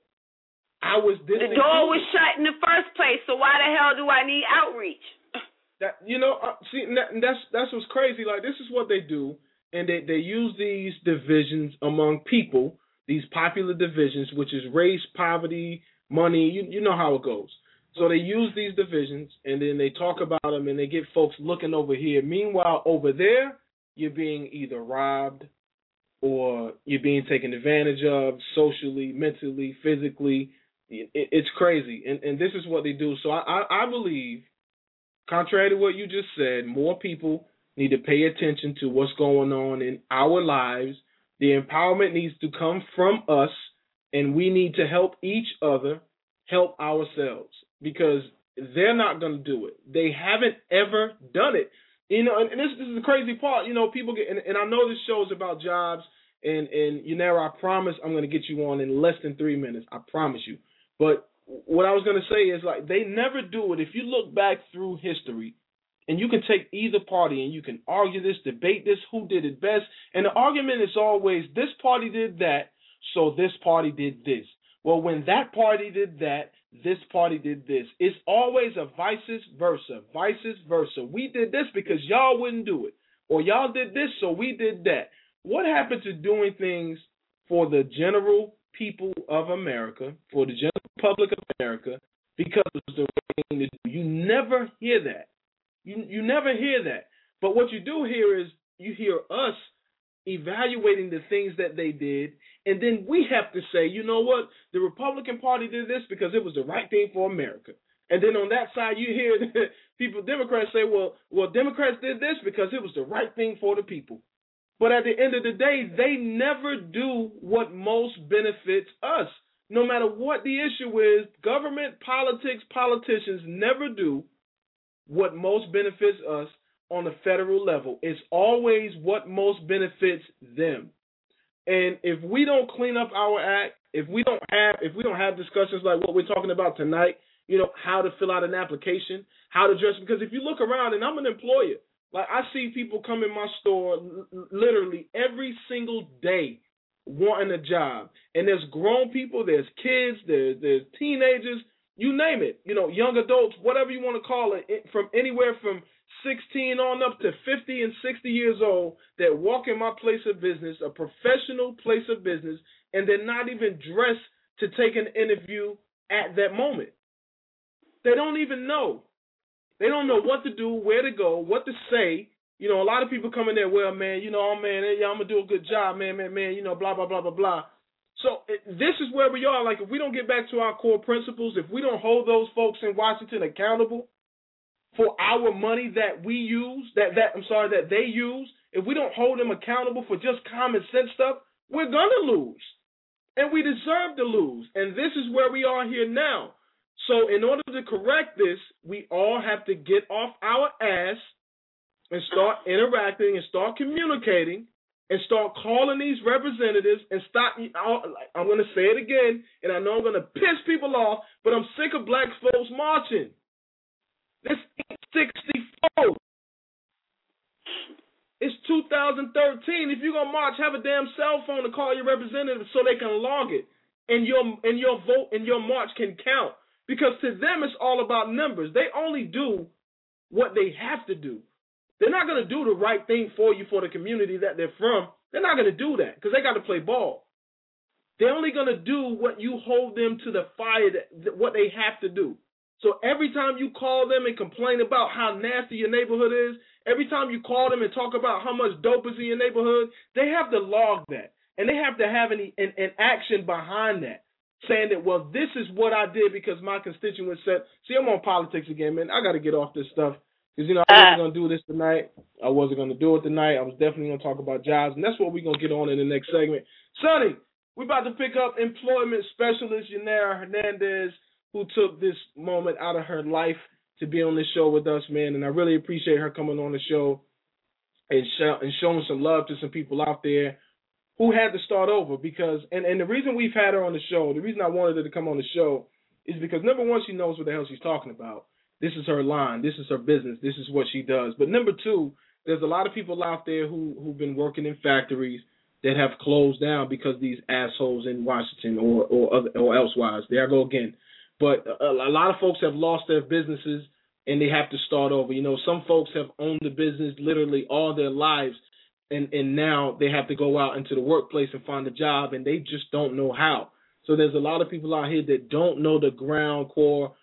I was. The door was shut in the first place, so why the hell do I need outreach? (laughs) That you know, uh, see, that, that's that's what's crazy. Like this is what they do, and they they use these divisions among people these popular divisions, which is race, poverty, money. You you know how it goes. So they use these divisions and then they talk about them and they get folks looking over here. Meanwhile, over there, you're being either robbed or you're being taken advantage of socially, mentally, physically. It's crazy, and and this is what they do. So I I believe, contrary to what you just said, more people need to pay attention to what's going on in our lives the empowerment needs to come from us, and we need to help each other help ourselves because they're not going to do it. They haven't ever done it. You know, and this, this is the crazy part. You know, people get, and, and I know this show is about jobs, and and you know, I promise I'm going to get you on in less than three minutes. I promise you. But what I was going to say is like they never do it. If you look back through history, and you can take either party and you can argue this, debate this, who did it best. And the argument is always this party did that, so this party did this. Well, when that party did that, this party did this. It's always a vice versa, vice versa. We did this because y'all wouldn't do it, or y'all did this, so we did that. What happened to doing things for the general people of America, for the general public of America, because it's the right thing to do? You never hear that. You you never hear that. But what you do hear is you hear us evaluating the things that they did, and then we have to say, you know what, the Republican Party did this because it was the right thing for America. And then on that side, you hear (laughs) people, Democrats say, well, well, Democrats did this because it was the right thing for the people. But at the end of the day, they never do what most benefits us. No matter what the issue is, government, politics, politicians never do what most benefits us on the federal level. It's always what most benefits them. And if we don't clean up our act, if we don't have if we don't have discussions like what we're talking about tonight, you know, how to fill out an application, how to dress because if you look around and I'm an employer, like I see people come in my store literally every single day wanting a job. And there's grown people, there's kids, there's there's teenagers, you name it, you know, young adults, whatever you want to call it, from anywhere from 16 on up to 50 and 60 years old that walk in my place of business, a professional place of business, and they're not even dressed to take an interview at that moment. They don't even know. They don't know what to do, where to go, what to say. You know, a lot of people come in there, well, man, you know, oh man, yeah, I'm gonna do a good job, man, man, man, you know, blah blah blah blah blah. So this is where we are. Like, if we don't get back to our core principles, if we don't hold those folks in Washington accountable for our money that we use, that that I'm sorry, that they use, if we don't hold them accountable for just common sense stuff, we're gonna lose, and we deserve to lose. And this is where we are here now. So, in order to correct this, we all have to get off our ass and start interacting and start communicating and start calling these representatives and stop. Oh, I'm going to say it again, and I know I'm going to piss people off, but I'm sick of black folks marching. This 64. It's 2013. If you're gonna march, have a damn cell phone to call your representative so they can log it, and your and your vote and your march can count. Because to them, it's all about numbers. They only do what they have to do. They're not going to do the right thing for you for the community that they're from. They're not going to do that because they got to play ball. They're only going to do what you hold them to the fire, that, what they have to do. So every time you call them and complain about how nasty your neighborhood is, every time you call them and talk about how much dope is in your neighborhood, they have to log that. And they have to have any an, an action behind that saying that, well, this is what I did because my constituents said. See, I'm on politics again, man. I got to get off this stuff because you know I uh. wasn't gonna do this tonight. I wasn't gonna do it tonight. I was definitely gonna talk about jobs, and that's what we're gonna get on in the next segment. Sonny, we're about to pick up employment specialist Yanira Hernandez, who took this moment out of her life to be on this show with us, man. And I really appreciate her coming on the show and, sh- and showing some love to some people out there who had to start over because and, and the reason we've had her on the show, the reason I wanted her to come on the show is because number one, she knows what the hell she's talking about. This is her line, this is her business, this is what she does. But number two, there's a lot of people out there who who've been working in factories that have closed down because these assholes in Washington or or or elsewise. There I go again. But a, a lot of folks have lost their businesses and they have to start over. You know, some folks have owned the business literally all their lives and and now they have to go out into the workplace and find a job and they just don't know how. So there's a lot of people out here that don't know the ground core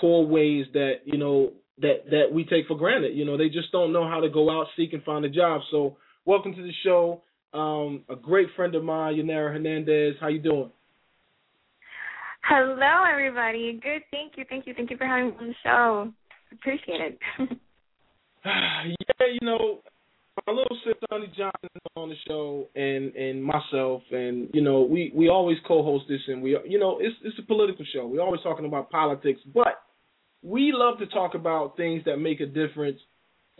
core ways that you know that that we take for granted. You know, they just don't know how to go out seek and find a job. So welcome to the show. Um, a great friend of mine, Yanira Hernandez. How you doing? Hello, everybody. Good. Thank you. Thank you. Thank you for having me on the show. Appreciate it. (laughs) (sighs) yeah, you know, my little sister Sonny Johnson on the show, and and myself, and you know, we we always co-host this, and we you know, it's it's a political show. We're always talking about politics, but we love to talk about things that make a difference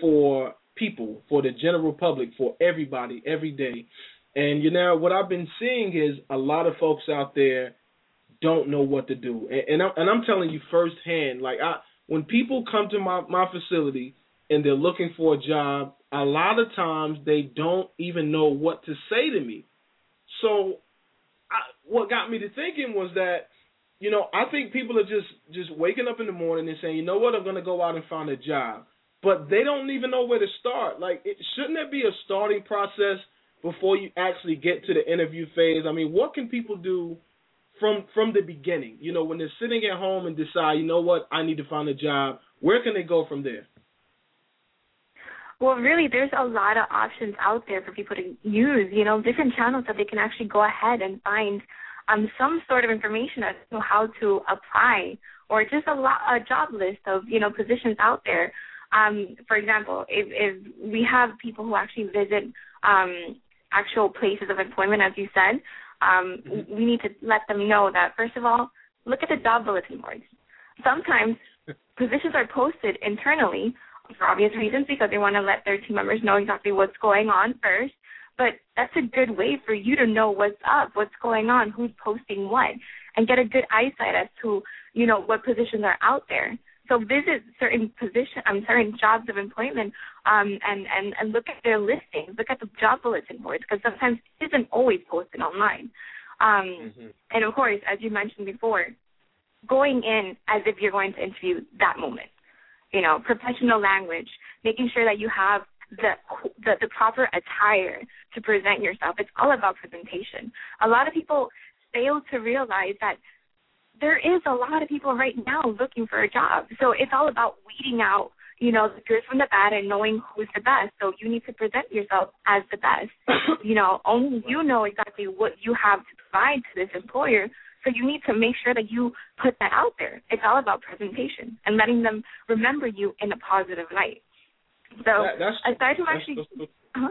for people, for the general public, for everybody, every day. And you know, what I've been seeing is a lot of folks out there don't know what to do, and, and I'm and I'm telling you firsthand, like I when people come to my my facility and they're looking for a job, a lot of times they don't even know what to say to me. So, I, what got me to thinking was that, you know, I think people are just just waking up in the morning and saying, you know what, I'm going to go out and find a job, but they don't even know where to start. Like, it, shouldn't there be a starting process before you actually get to the interview phase? I mean, what can people do? From from the beginning, you know, when they're sitting at home and decide, you know what, I need to find a job. Where can they go from there? Well, really, there's a lot of options out there for people to use. You know, different channels that they can actually go ahead and find um, some sort of information as to how to apply, or just a, lot, a job list of you know positions out there. Um, for example, if, if we have people who actually visit um, actual places of employment, as you said, um, we need to let them know that first of all, look at the job bulletin boards. Sometimes (laughs) positions are posted internally for obvious reasons because they want to let their team members know exactly what's going on first. But that's a good way for you to know what's up, what's going on, who's posting what, and get a good eyesight as to you know what positions are out there. So visit certain position, um, certain jobs of employment, um, and and and look at their listings, look at the job bulletin boards because sometimes it isn't always posted online. Um, mm-hmm. And of course, as you mentioned before, going in as if you're going to interview that moment you know, professional language, making sure that you have the, the the proper attire to present yourself. It's all about presentation. A lot of people fail to realize that there is a lot of people right now looking for a job. So it's all about weeding out, you know, the good from the bad and knowing who's the best. So you need to present yourself as the best. (coughs) you know, only you know exactly what you have to provide to this employer so you need to make sure that you put that out there. It's all about presentation and letting them remember you in a positive light. So that, that's, aside from actually, that's, (laughs) that's, uh-huh.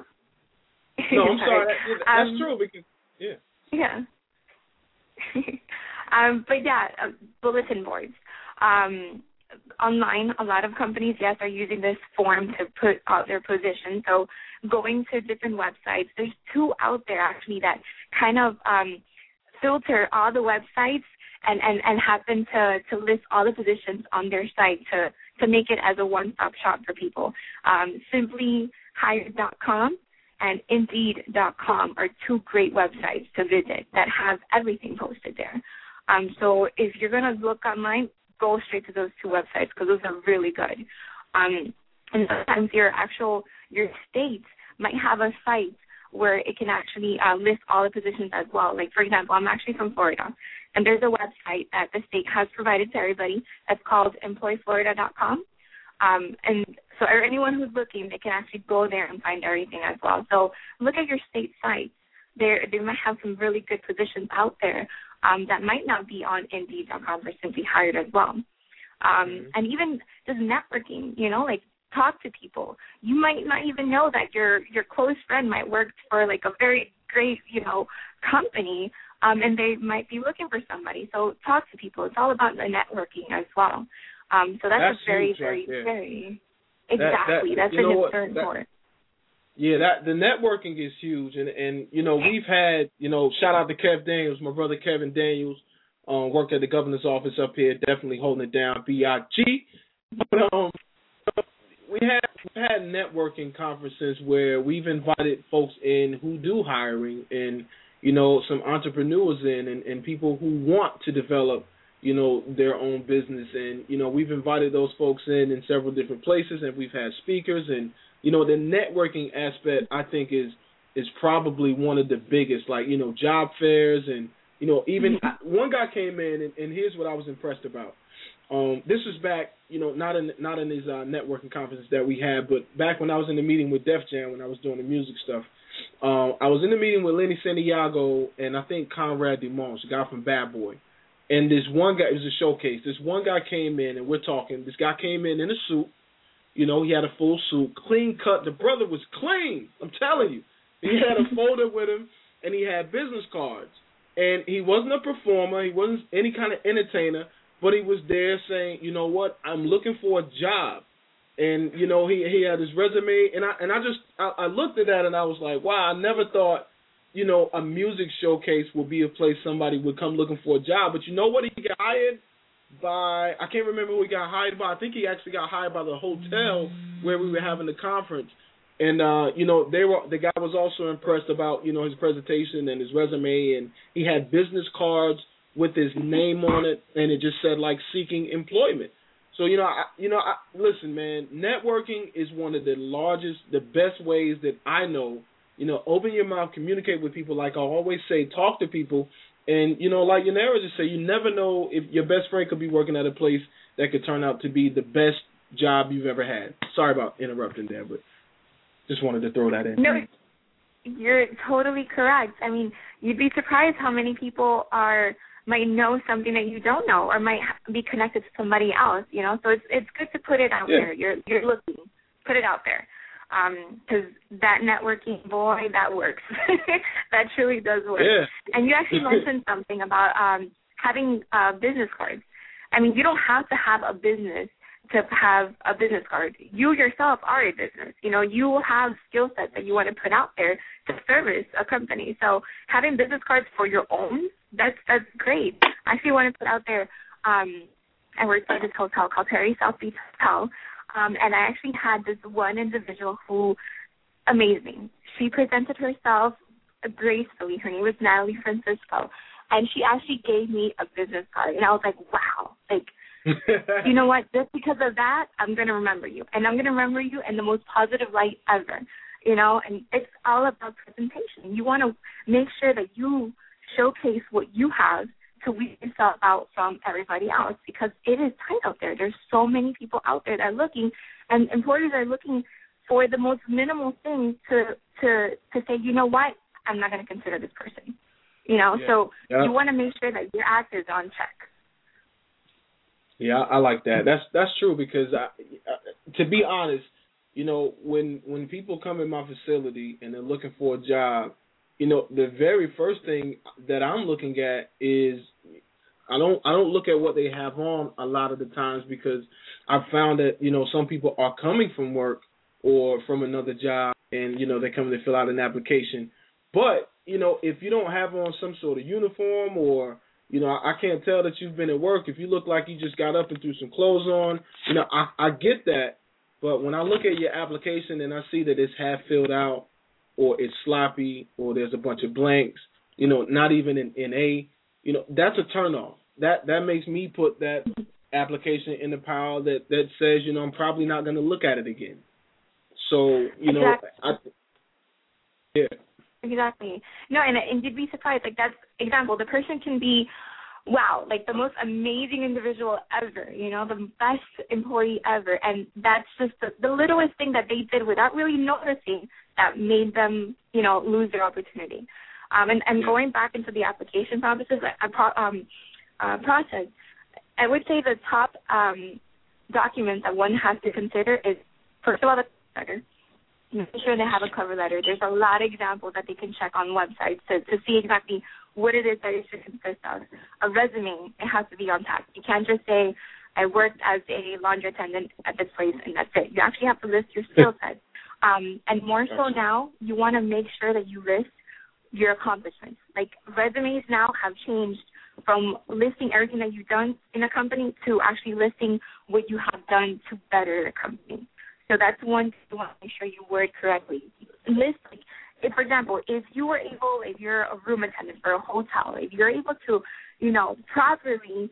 no, I'm (laughs) sorry. That, that's um, true because yeah. Yeah. (laughs) um, but yeah, uh, bulletin boards. Um, online, a lot of companies, yes, are using this form to put out their position. So going to different websites, there's two out there actually that kind of um, filter all the websites and, and, and happen to, to list all the positions on their site to, to make it as a one-stop shop for people. Um, simplyhired.com and indeed.com are two great websites to visit that have everything posted there. Um, so if you're going to look online, go straight to those two websites because those are really good. Um, and sometimes your actual your state might have a site where it can actually uh, list all the positions as well. Like for example, I'm actually from Florida, and there's a website that the state has provided to everybody that's called EmployFlorida.com. Um, and so anyone who's looking, they can actually go there and find everything as well. So look at your state sites. There, they might have some really good positions out there um, that might not be on Indeed.com or Simply Hired as well. Um, mm-hmm. And even just networking, you know, like talk to people. You might not even know that your your close friend might work for like a very great, you know, company, um, and they might be looking for somebody. So talk to people. It's all about the networking as well. Um, so that's, that's a very, very, very exactly. That, that, that's a concern for it. Yeah, that the networking is huge, and and you know we've had you know shout out to Kev Daniels, my brother Kevin Daniels, um, worked at the governor's office up here, definitely holding it down. Big, but um, we had we had networking conferences where we've invited folks in who do hiring and you know some entrepreneurs in and, and people who want to develop you know their own business. And you know we've invited those folks in in several different places and we've had speakers. And you know the networking aspect I think is is probably one of the biggest like you know job fairs and you know even mm-hmm. one guy came in and, and here's what I was impressed about um, this was back, you know, not in not in these uh, networking conferences that we had, but back when I was in the meeting with Def Jam when I was doing the music stuff. Um, I was in the meeting with Lenny Santiago and I think Conrad DeMonge, a guy from Bad Boy. And this one guy, it was a showcase. This one guy came in and we're talking. This guy came in in a suit. You know, he had a full suit, clean cut. The brother was clean. I'm telling you. He had a (laughs) folder with him and he had business cards. And he wasn't a performer. He wasn't any kind of entertainer but he was there saying, you know what, I'm looking for a job, and you know he he had his resume, and I and I just I, I looked at that and I was like, wow, I never thought, you know, a music showcase would be a place somebody would come looking for a job, but you know what, he got hired by I can't remember who he got hired by. I think he actually got hired by the hotel where we were having the conference. And uh, you know, they were the guy was also impressed about, you know, his presentation and his resume. And he had business cards with his name on it, and it just said like seeking employment. So you know, I, you know, I, listen, man. Networking is one of the largest, the best ways that I know. You know, open your mouth, communicate with people. Like I always say, talk to people, and you know, like Yanira just say, you never know if your best friend could be working at a place that could turn out to be the best job you've ever had. Sorry about interrupting there, but just wanted to throw that in. No, you're totally correct. I mean, you'd be surprised how many people are might know something that you don't know or might be connected to somebody else you know so it's it's good to put it out yeah. there you're you're looking put it out there because um, that networking boy that works (laughs) that truly does work yeah. and you actually mentioned something about um having uh business cards i mean you don't have to have a business to have a business card. You yourself are a business. You know, you have skill sets that you want to put out there to service a company. So having business cards for your own that's that's great. I actually want to put out there. Um, I worked at this hotel called Perry South Beach Hotel, um, and I actually had this one individual who, amazing. She presented herself gracefully. Her name was Natalie Francisco, and she actually gave me a business card, and I was like, wow, like. you know what? Just because of that, I'm gonna remember you, and I'm gonna remember you in the most positive light ever. You know, and it's all about presentation. You want to make sure that you showcase what you have to weed yourself out from everybody else because it is tight out there. There's so many people out there that are looking, and employers are looking for the most minimal thing to to to say, you know what, I'm not going to consider this person. You know, yeah. so yeah. you want to make sure that your act is on check. Yeah, I like that. That's that's true because I, to be honest, you know, when when people come in my facility and they're looking for a job, you know, the very first thing that I'm looking at is I don't I don't look at what they have on a lot of the times because I've found that you know some people are coming from work or from another job and you know they come to fill out an application, but you know if you don't have on some sort of uniform or you know I can't tell that you've been at work. If you look like you just got up and threw some clothes on, you know I I get that, but when I look at your application and I see that it's half filled out or it's sloppy or there's a bunch of blanks, you know, not even an NA, you know, that's a turnoff. That that makes me put that application in the pile that that says, you know, I'm probably not going to look at it again. So, you know, exactly. I yeah. Exactly. No, and and you'd be surprised. Like that's example. The person can be, wow, like the most amazing individual ever. You know, the best employee ever, and that's just the, the littlest thing that they did without really noticing that made them, you know, lose their opportunity. Um, and and going back into the application processes, uh, um, uh, process, I would say the top um, documents that one has to consider is first of all the letter. Make sure they have a cover letter. There's a lot of examples that they can check on websites to, to see exactly what it is that it should consist of. A resume, it has to be on tap. You can't just say, I worked as a laundry attendant at this place and that's it. You actually have to list your skill (laughs) sets. Um, and more so now, you want to make sure that you list your accomplishments. Like resumes now have changed from listing everything that you've done in a company to actually listing what you have done to better the company. So that's one thing you want to make sure you word correctly. List, like, if, for example, if you were able, if you're a room attendant for a hotel, if you're able to, you know, properly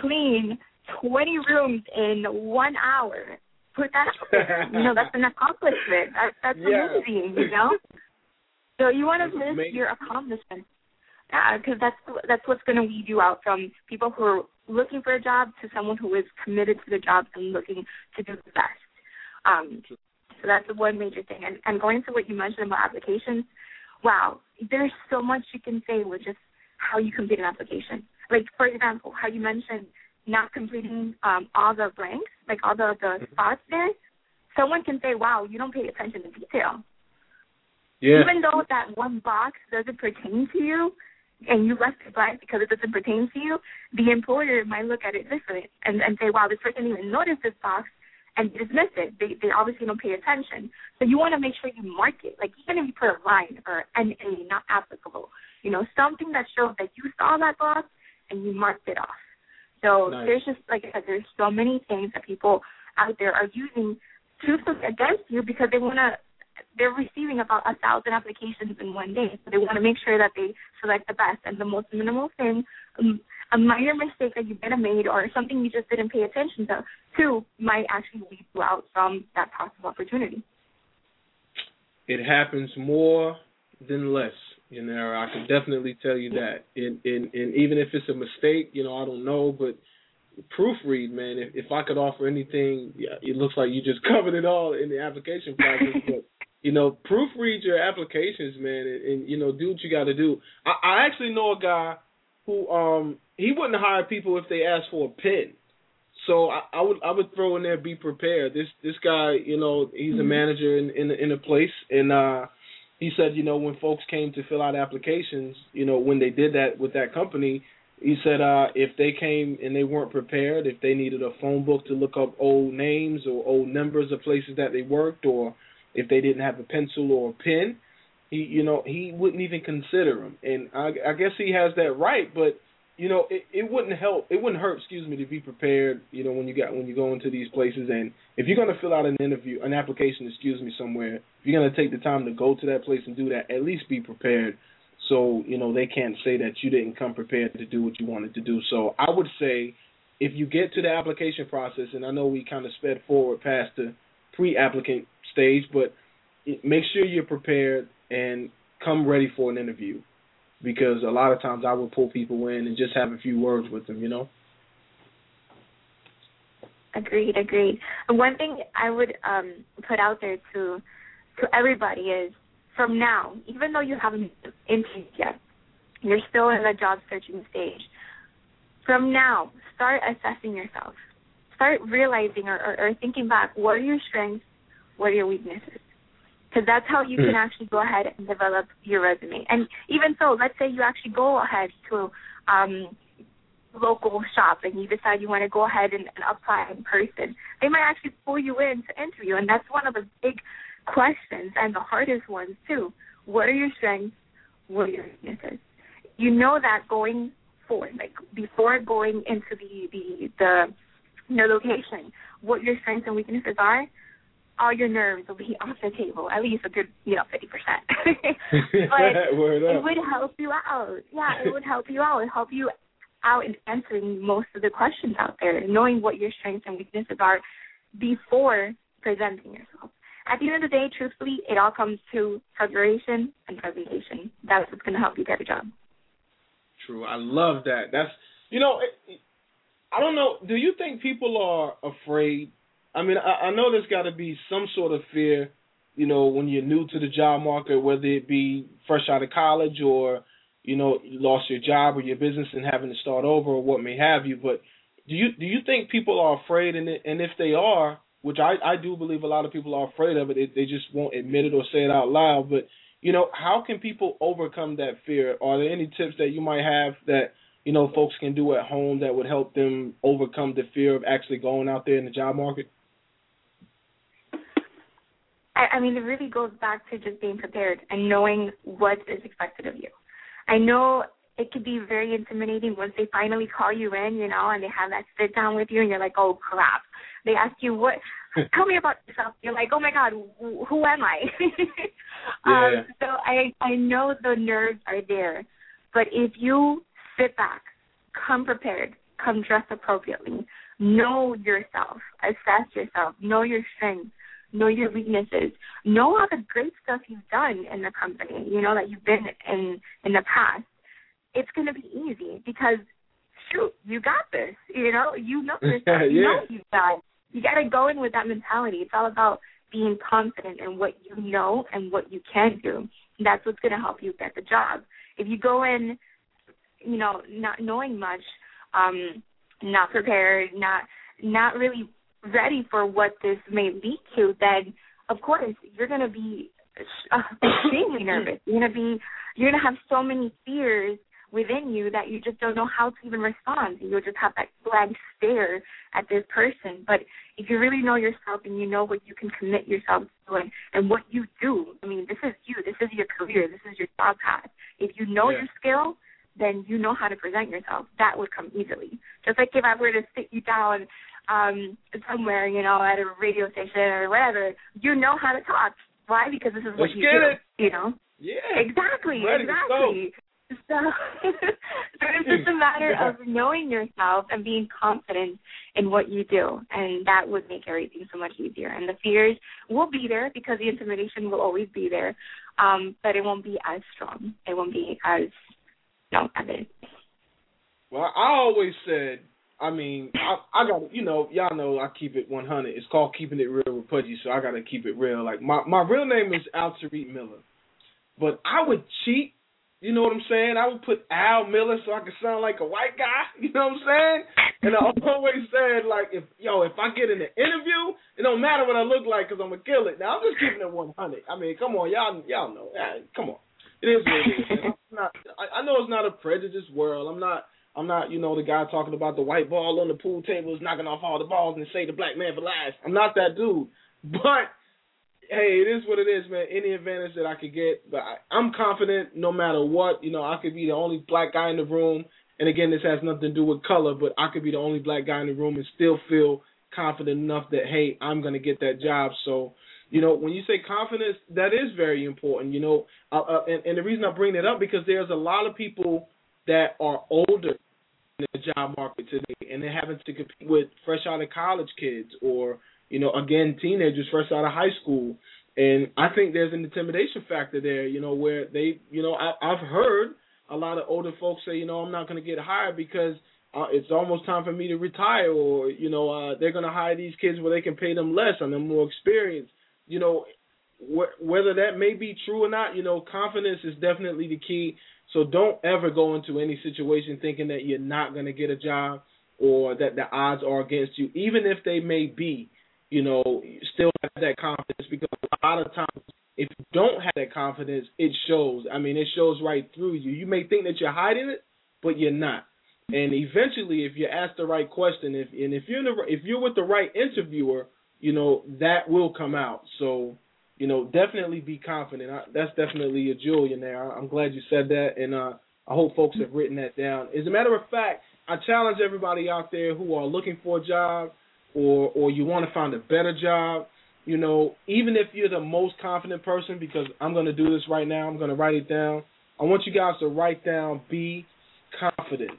clean 20 rooms in one hour, put that out there. (laughs) you know, that's an accomplishment. That, that's Yeah. amazing, you know? So you want to list amazing. your accomplishments. Yeah, because that's that's what's going to weed you out from people who are looking for a job to someone who is committed to the job and looking to do the best. Um, so that's the one major thing. And, and going to what you mentioned about applications, wow, there's so much you can say with just how you complete an application. Like for example, how you mentioned not completing um, all the blanks, like all the the spots there. Someone can say, "Wow, you don't pay attention to detail." Yeah. Even though that one box doesn't pertain to you and you left it blank because it doesn't pertain to you, the employer might look at it different and, and say, wow, this person didn't even notice this box and dismiss it. They they obviously don't pay attention. So you want to make sure you mark it. Like even if you put a line or an A, not applicable, you know, something that shows that you saw that box and you marked it off. So Nice. there's just like I said, there's so many things that people out there are using to look against you because they want to they're receiving about a thousand applications in one day, so they want to make sure that they select the best and the most minimal thing, um, a minor mistake that you might have made or something you just didn't pay attention to, to might actually lead you out from that possible opportunity. it happens more than less. You know, I can definitely tell you that. And, and and even if it's a mistake, you know, I don't know, but proofread, man. If if I could offer anything, yeah, it looks like you just (laughs) covered it all in the application process. but you know, proofread your applications, man, and, and you know, do what you got to do. I, I actually know a guy who um he wouldn't hire people if they asked for a pen. So I, I would I would throw in there be prepared. This this guy, you know, he's a manager in in in a place, and uh he said, you know, when folks came to fill out applications, you know, when they did that with that company, he said uh if they came and they weren't prepared, if they needed a phone book to look up old names or old numbers of places that they worked, or if they didn't have a pencil or a pen, he you know he wouldn't even consider them. And I, I guess he has that right, but you know it, it wouldn't help. It wouldn't hurt, excuse me, to be prepared. You know when you got when you go into these places, and if you're going to fill out an interview, an application, excuse me, somewhere, if you're going to take the time to go to that place and do that, at least be prepared. So you know they can't say that you didn't come prepared to do what you wanted to do. So I would say if you get to the application process, and I know we kind of sped forward past the pre-applicant stage, but make sure you're prepared and come ready for an interview because a lot of times I would pull people in and just have a few words with them, you know. Agreed, agreed. And one thing I would um, put out there to to everybody is from now, even though you haven't interviewed yet, you're still in the job searching stage. From now, start assessing yourself. Start realizing or, or, or thinking back what are your strengths, what are your weaknesses. Because that's how you can actually go ahead and develop your resume. And even so, let's say you actually go ahead to um, local shop and you decide you want to go ahead and, and apply in person, they might actually pull you in to interview, and that's one of the big questions and the hardest ones too. What are your strengths? What are your weaknesses? You know that going forward, like before going into the the the, the location, what your strengths and weaknesses are all your nerves will be (laughs) off the table, at least a good, you know, fifty percent. (laughs) but (laughs) it would help you out. Yeah, it would help you out. It help you out in answering most of the questions out there, knowing what your strengths and weaknesses are before presenting yourself. At the end of the day, truthfully, it all comes to preparation and presentation. That's what's going to help you get a job. True. I love that. That's you know, it, I don't know. Do you think people are afraid I mean, I, I know there's got to be some sort of fear, you know, when you're new to the job market, whether it be fresh out of college or, you know, you lost your job or your business and having to start over or what may have you. But do you do you think people are afraid, and and if they are, which I I do believe a lot of people are afraid of it, they, they just won't admit it or say it out loud. But you know, how can people overcome that fear? Are there any tips that you might have that you know folks can do at home that would help them overcome the fear of actually going out there in the job market? I, I mean, it really goes back to just being prepared and knowing what is expected of you. I know it could be very intimidating once they finally call you in, you know, and they have that sit down with you, and you're like, oh crap. They ask you what, (laughs) tell me about yourself. You're like, oh my god, who, who am I? (laughs) yeah. um, so I I know the nerves are there, but if you sit back, come prepared, come dressed appropriately, know yourself, assess yourself, know your strengths, know your weaknesses, know all the great stuff you've done in the company, you know, that you've been in in the past, it's gonna be easy because shoot, you got this. You know, you know (laughs) this stuff. You yeah. know you've got you gotta go in with that mentality. It's all about being confident in what you know and what you can do. That's what's gonna help you get the job. If you go in, you know, not knowing much, um, not prepared, not not really ready for what this may lead to, then of course you're going to be uh, (coughs) extremely (coughs) nervous. You're going to be you're going to have so many fears within you that you just don't know how to even respond. You'll just have that blank stare at this person. But if you really know yourself and you know what you can commit yourself to and, and what you do, I mean, this is you. This is your career. This is your job path. If you know yeah. your skill, then you know how to present yourself. That would come easily. Just like if I were to sit you down um somewhere, you know, at a radio station or whatever, you know how to talk. Why? Because this is what Let's you get do. it. You know? Yeah. Exactly, Ready exactly. So, (laughs) so it's just a matter of knowing yourself and being confident in what you do, and that would make everything so much easier. And the fears will be there because the intimidation will always be there, um, but it won't be as strong. It won't be as you know, evident. Well, I always said I mean, I, I got you know, y'all know I keep it 100. It's called keeping it real with Pudgy, so I got to keep it real. Like my my real name is Al Tariq Miller, but I would cheat. You know what I'm saying? I would put Al Miller so I could sound like a white guy. (laughs) You know what I'm saying? And I always said like, if yo, if I get in an interview, it don't matter what I look like because I'm gonna kill it. Now I'm just keeping it 100. I mean, come on, y'all y'all know. Come on, it is what it is. (laughs) I'm not, I, I know it's not a prejudiced world. I'm not I'm not, you know, the guy talking about the white ball on the pool table is knocking off all the balls and say the black man for last. I'm not that dude. But hey, it is what it is, man. Any advantage that I could get, but I, I'm confident no matter what. You know, I could be the only black guy in the room, and again, this has nothing to do with color, but I could be the only black guy in the room and still feel confident enough that hey, I'm gonna get that job. So, you know, when you say confidence, that is very important. You know, uh, uh, and, and the reason I bring that up because there's a lot of people that are older the job market today, and they're having to compete with fresh out of college kids, or you know, again, teenagers fresh out of high school. And I think there's an intimidation factor there, you know, where they, you know, I, I've heard a lot of older folks say, you know, I'm not going to get hired because uh, it's almost time for me to retire, or you know, uh, they're going to hire these kids where they can pay them less and they're more experienced. You know, wh- whether that may be true or not, you know, confidence is definitely the key. So don't ever go into any situation thinking that you're not going to get a job or that the odds are against you, even if they may be. You know, still have that confidence because a lot of times, if you don't have that confidence, it shows. I mean, it shows right through you. You may think that you're hiding it, but you're not. And eventually, if you ask the right question, if and if you're the, if you're with the right interviewer, you know that will come out. So, you know, definitely be confident. I, that's definitely a Julian there. I'm glad you said that, and uh, I hope folks have written that down. As a matter of fact, I challenge everybody out there who are looking for a job, or or you want to find a better job. You know, even if you're the most confident person, because I'm going to do this right now, I'm going to write it down. I want you guys to write down be confident.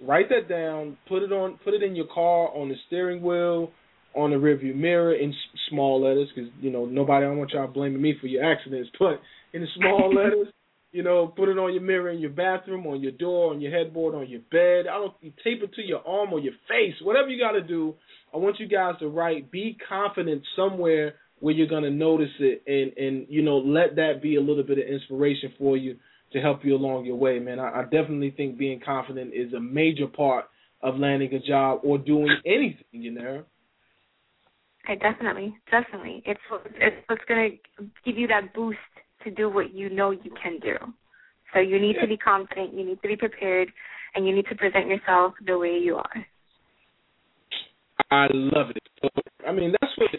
Write that down. Put it on. Put it in your car on the steering wheel, on the rearview mirror in small letters, because you know nobody. I don't want y'all blaming me for your accidents, but in small (laughs) letters. You know, put it on your mirror in your bathroom, on your door, on your headboard, on your bed. I don't you tape it to your arm or your face, whatever you got to do. I want you guys to write. Be confident somewhere where you're gonna notice it, and and you know let that be a little bit of inspiration for you to help you along your way, man. I, I definitely think being confident is a major part of landing a job or doing anything, you know. Okay, definitely, definitely. It's it's what's gonna give you that boost to do what you know you can do. So you need to be confident, you need to be prepared, and you need to present yourself the way you are. I love it. So, I mean, that's what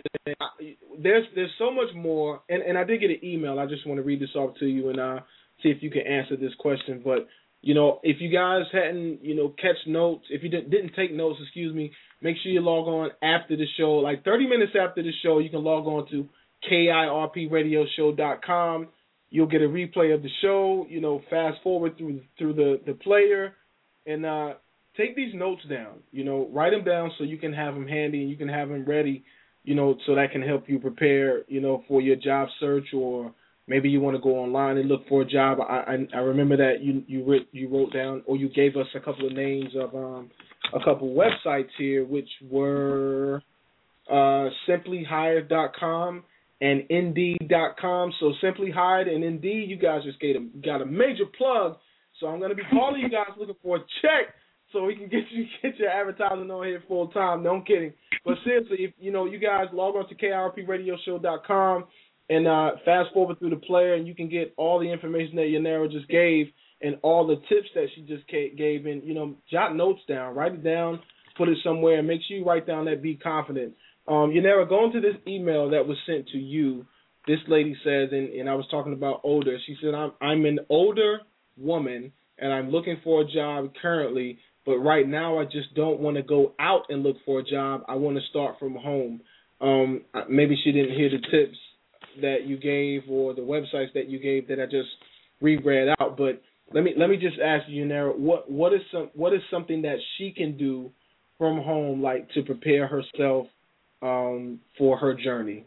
there's there's so much more, and and I did get an email. I just want to read this off to you, and uh, see if you can answer this question. But you know, if you guys hadn't, you know, catch notes, if you didn't didn't take notes, excuse me, make sure you log on after the show, like 30 minutes after the show. You can log on to kirpradioshow.com. You'll get a replay of the show. You know, fast forward through through the the player, and uh, take these notes down. You know, write them down so you can have them handy and you can have them ready. You know, so that can help you prepare. You know, for your job search or maybe you want to go online and look for a job. I I, I remember that you you wrote you wrote down or you gave us a couple of names of um a couple websites here, which were uh, simplyhired.com and indeed.com. So simply hired and indeed, you guys just got a, got a major plug. So I'm going to be calling you guys looking for a check so we can get you get your advertising on here full time. No, I'm kidding. But seriously, if you know you guys log on to kirpradioshow.com and uh, fast forward through the player, and you can get all the information that Yanira just gave and all the tips that she just gave. And you know, jot notes down, write it down, put it somewhere, and make sure you write down that be confident. Um, never going to this email that was sent to you, this lady says, and, and I was talking about older. She said, I'm I'm an older woman and I'm looking for a job currently, but right now I just don't want to go out and look for a job. I want to start from home. Um, maybe she didn't hear the tips that you gave or the websites that you gave that I just reread out. But let me let me just ask you, Nara, what what is some what is something that she can do from home, like to prepare herself um, for her journey?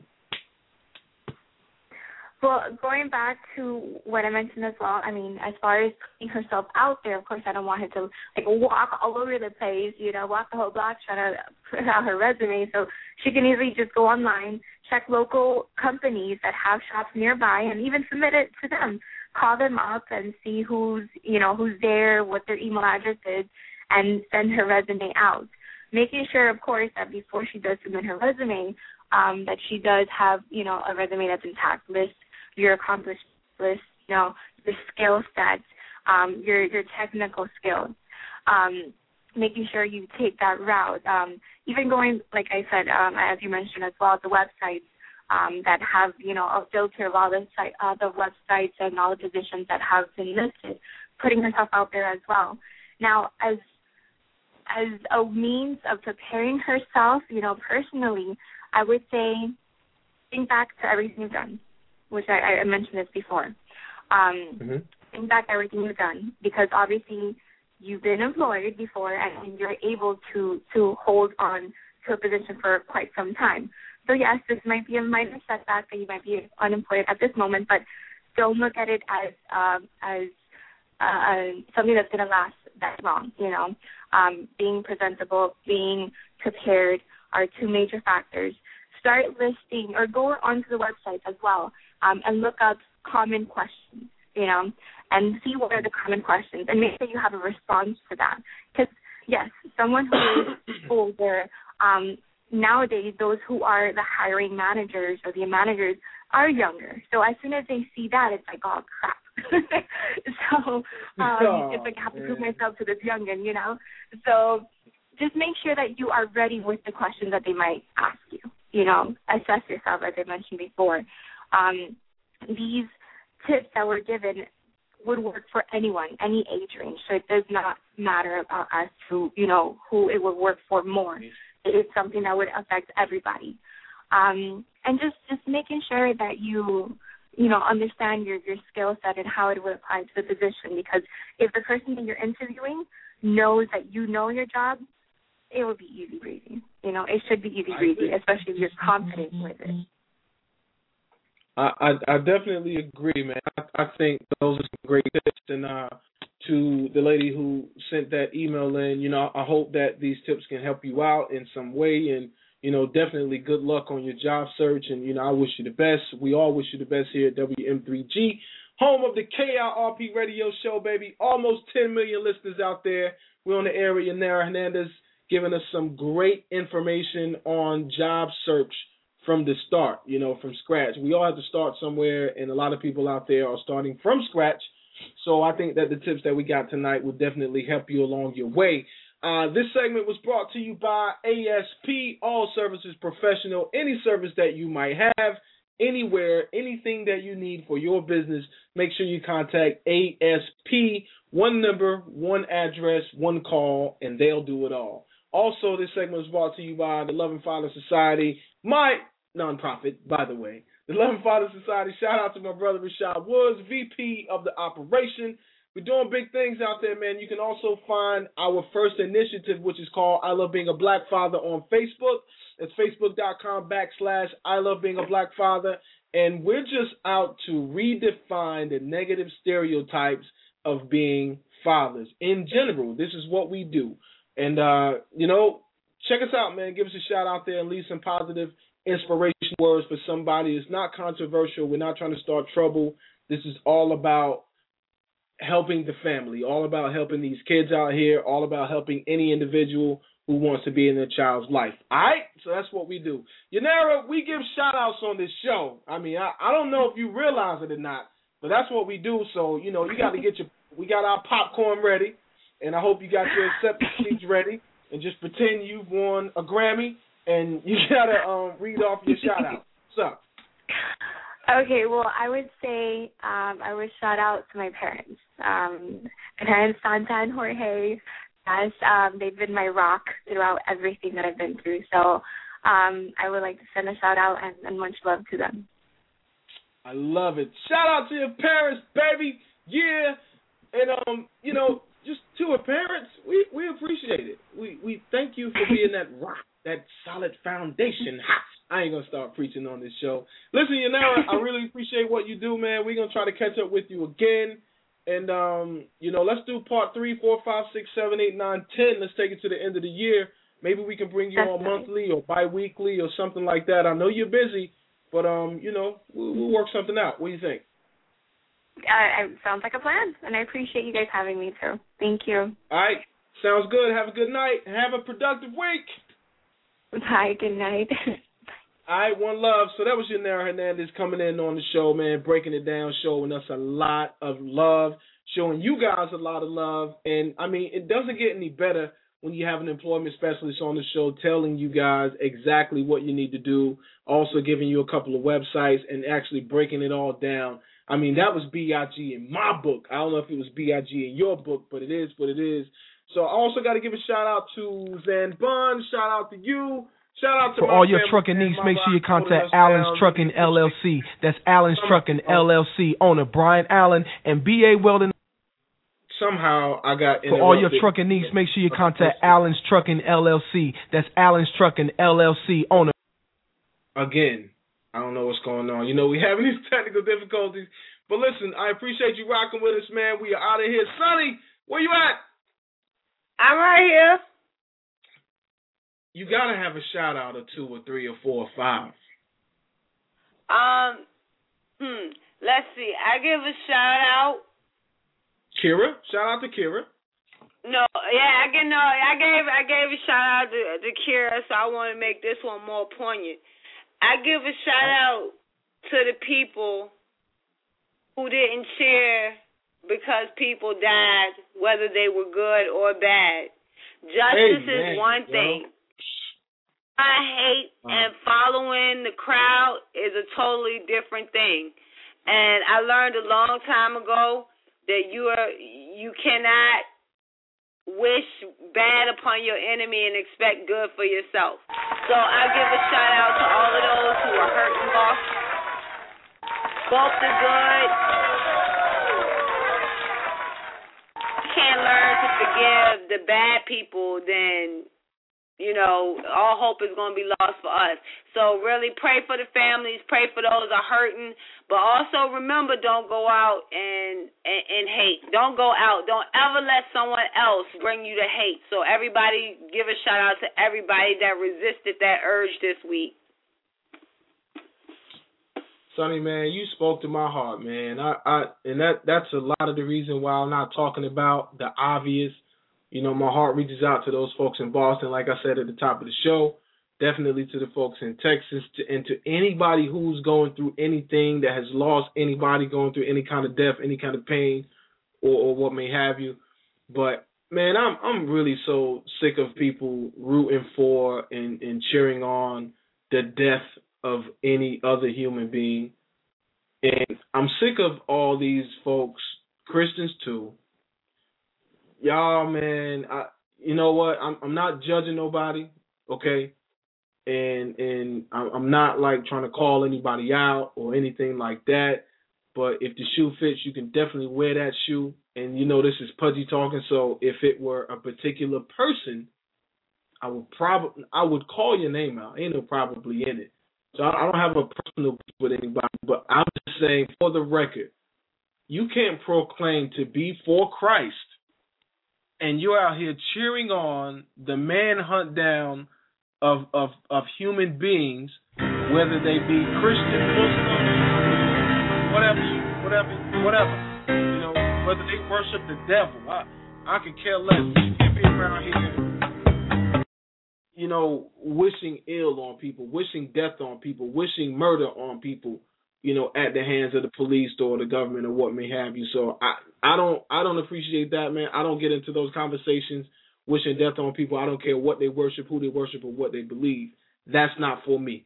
Well, going back to what I mentioned as well, I mean, as far as putting herself out there, of course, I don't want her to like walk all over the place, you know, walk the whole block trying to put out her resume. So she can easily just go online, check local companies that have shops nearby, and even submit it to them. Call them up and see who's, you know, who's there, what their email address is, and send her resume out. Making sure, of course, that before she does submit her resume, um, that she does have, you know, a resume that's intact. List your accomplishments, list, you know, your skill sets, um, your your technical skills. Um, making sure you take that route. Um, even going, like I said, um, as you mentioned as well, the websites um, that have, you know, a filter of all the site, uh, the websites and all the positions that have been listed, putting herself out there as well. Now, as as a means of preparing herself, you know, personally, I would say think back to everything you've done which I, I mentioned this before. Um, mm-hmm. Think back everything you've done because obviously you've been employed before and you're able to to hold on to a position for quite some time. So yes, this might be a minor setback that you might be unemployed at this moment, but don't look at it as um, as uh, something that's going to last that long. You know, um, being presentable, being prepared are two major factors. Start listing or go onto the website as well um, and look up common questions, you know, and see what are the common questions and make sure you have a response to that. Because, yes, someone who is (coughs) older, um, nowadays, those who are the hiring managers or the managers are younger. So as soon as they see that, it's like, oh, crap. (laughs) so um, Oh, it's like I have to prove myself to this youngin, you know. So just make sure that you are ready with the questions that they might ask you. You know, assess yourself as I mentioned before. Um, these tips that were given would work for anyone, any age range. So it does not matter about us who you know who it would work for more. It is something that would affect everybody. Um, and just just making sure that you you know understand your your skill set and how it would apply to the position. Because if the person that you're interviewing knows that you know your job, it would be easy breezy. You know, it should be easy I breezy, especially if you're confident with it. I, I I definitely agree, man. I, I think those are some great tips, and uh, to the lady who sent that email in, you know, I hope that these tips can help you out in some way, and you know, definitely good luck on your job search, and you know, I wish you the best. We all wish you the best here at WM3G, home of the KIRP Radio Show, baby. Almost 10 million listeners out there. We're on the air with Yanira Hernandez, giving us some great information on job search from the start, you know, from scratch. We all have to start somewhere, and a lot of people out there are starting from scratch. So I think that the tips that we got tonight will definitely help you along your way. Uh, this segment was brought to you by ASP, All Services Professional. Any service that you might have, anywhere, anything that you need for your business, make sure you contact ASP. One number, one address, one call, and they'll do it all. Also, this segment was brought to you by the Loving Father Society, my nonprofit, by the way. The Loving Father Society. Shout out to my brother Rashad Woods, VP of the operation. We're doing big things out there, man. You can also find our first initiative, which is called I Love Being a Black Father on Facebook. It's facebook.com backslash I Love Being a Black Father. And we're just out to redefine the negative stereotypes of being fathers in general. This is what we do. And, uh, you know, check us out, man. Give us a shout out there and leave some positive inspiration words for somebody. It's not controversial. We're not trying to start trouble. This is all about helping the family, all about helping these kids out here, all about helping any individual who wants to be in their child's life. All right? So that's what we do. Yanira, we give shout outs on this show. I mean, I, I don't know if you realize it or not, but that's what we do. So, you know, you got to get your, we got our popcorn ready, and I hope you got your acceptance sheets ready, and just pretend you've won a Grammy, and you (laughs) got to um, read off your shout out. Up? Okay, well, I would say um, I would shout out to my parents. Um, my parents, Santa and Jorge. Yes, um, they've been my rock throughout everything that I've been through. So um, I would like to send a shout out and, and much love to them. I love it. Shout out to your parents, baby. Yeah. And um, you know, just to our parents, we we appreciate it. We we thank you for being that (laughs) rock, that solid foundation. Ha! I ain't gonna start preaching on this show. Listen, Yanira, I really appreciate what you do, man. We're gonna try to catch up with you again. And um, you know, let's do part three, four, five, six, seven, eight, nine, ten. Let's take it to the end of the year. Maybe we can bring you on Definitely. monthly or bi-weekly or something like that. I know you're busy, but um, you know, we'll, we'll work something out. What do you think? Uh, it sounds like a plan, and I appreciate you guys having me too. Thank you. All right, sounds good. Have a good night. Have a productive week. Bye. Good night. (laughs) All right, one love. So that was Yanira Hernandez coming in on the show, man, breaking it down, showing us a lot of love, showing you guys a lot of love. And I mean, it doesn't get any better when you have an employment specialist on the show telling you guys exactly what you need to do, also giving you a couple of websites and actually breaking it all down. I mean, that was BIG in my book. I don't know if it was BIG in your book, but it is what it is. So I also got to give a shout out to Van Bun. Shout out to you. Shout out to For my all your trucking needs, make sure you contact Allen's. Trucking LLC. That's Allen's Trucking LLC owner Brian Allen and BA Weldon. Somehow I got For all your trucking needs, make sure you contact Allen's Trucking LLC. That's Allen's Trucking LLC owner. again. I don't know what's going on. You know, we're having (laughs) these technical difficulties. But listen, I appreciate you rocking with us, man. We are out of here. Sonny, where you at? I'm right here. You gotta have a shout out or two or three or four or five. Um, hmm. Let's see. I give a shout out. Kira, shout out to Kira. No, yeah, I get no. I gave I gave a shout out to to Kira, so I want to make this one more poignant. I give a shout out to the people who didn't cheer because people died, whether they were good or bad. Justice Amen, is one yo. I hate and following the crowd is a totally different thing. And I learned a long time ago that you are you cannot wish bad upon your enemy and expect good for yourself. So I give a shout out to all of those who are hurt and lost. Both the good. Can't learn to forgive the bad people, then you know, all hope is going to be lost for us. So really pray for the families, pray for those that are hurting, but also remember don't go out and, and and hate. Don't go out. Don't ever let someone else bring you to hate. So everybody give a shout out to everybody that resisted that urge this week. Sonny, man, you spoke to my heart, man. I, I, and that that's a lot of the reason why I'm not talking about the obvious. You know, my heart reaches out to those folks in Boston, like I said at the top of the show. Definitely to the folks in Texas, to, and to anybody who's going through anything that has lost anybody, going through any kind of death, any kind of pain, or, or what may have you. But man, I'm I'm really so sick of people rooting for and, and cheering on the death of any other human being. And I'm sick of all these folks, Christians too. Y'all, man, I you know what? I'm I'm not judging nobody, okay? And and I'm not like trying to call anybody out or anything like that. But if the shoe fits, you can definitely wear that shoe. And you know this is Pudgy talking, so if it were a particular person, I would probably I would call your name out. Ain't no probably in it. So I I don't have a personal beef with anybody, but I'm just saying for the record, you can't proclaim to be for Christ and you're out here cheering on the manhunt down of of of human beings, whether they be Christian, Muslim, whatever, whatever, whatever. You know, whether they worship the devil. I I could care less. You can't be around here, you know, wishing ill on people, wishing death on people, wishing murder on people. You know, at the hands of the police or the government or what may have you. So I I don't I don't appreciate that, man. I don't get into those conversations wishing death on people. I don't care what they worship, who they worship, or what they believe. That's not for me.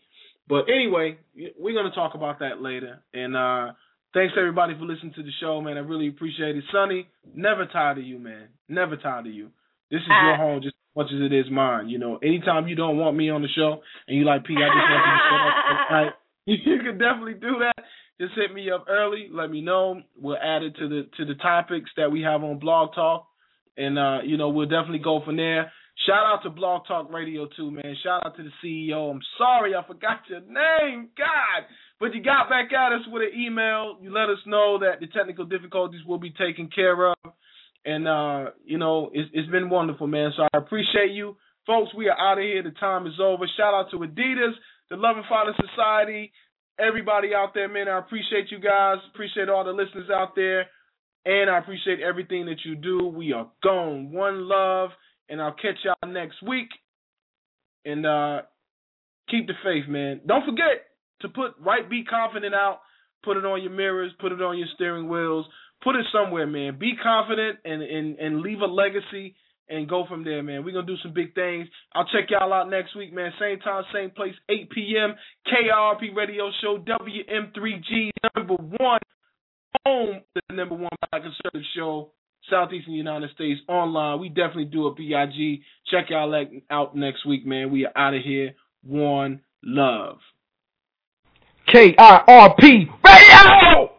But anyway, we're gonna talk about that later. And uh thanks everybody for listening to the show, man. I really appreciate it. Sonny, never tired of you, man. Never tired of you. This is your Uh, home just as much as it is mine. You know, anytime you don't want me on the show and you like P, I just want you to shut up tonight. (laughs) You can definitely do that. Just hit me up early. Let me know. We'll add it to the to the topics that we have on Blog Talk, and uh, you know we'll definitely go from there. Shout out to Blog Talk Radio too, man. Shout out to the CEO. I'm sorry I forgot your name, God, but you got back at us with an email. You let us know that the technical difficulties will be taken care of, and uh, you know it's, it's been wonderful, man. So I appreciate you, folks. We are out of here. The time is over. Shout out to Adidas, the Loving Father Society everybody out there, man. I appreciate you guys. Appreciate all the listeners out there. And I appreciate everything that you do. We are gone. One love. And I'll catch y'all next week. And uh keep the faith, man. Don't forget to put right be confident out. Put it on your mirrors, put it on your steering wheels, put it somewhere, man. Be confident and and, and leave a legacy and go from there, man. We're gonna do some big things. I'll check y'all out next week, man. Same time, same place, 8 p.m. KIRP Radio Show, WM3G number one, home the number one black conservative show, Southeastern United States online. We definitely do a BIG. Check y'all out next week, man. We are out of here. One love. KIRP Radio!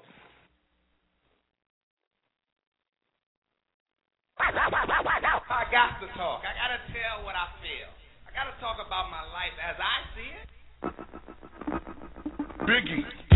(laughs) I got to talk. I got to tell what I feel. I got to talk about my life as I see it. Biggie.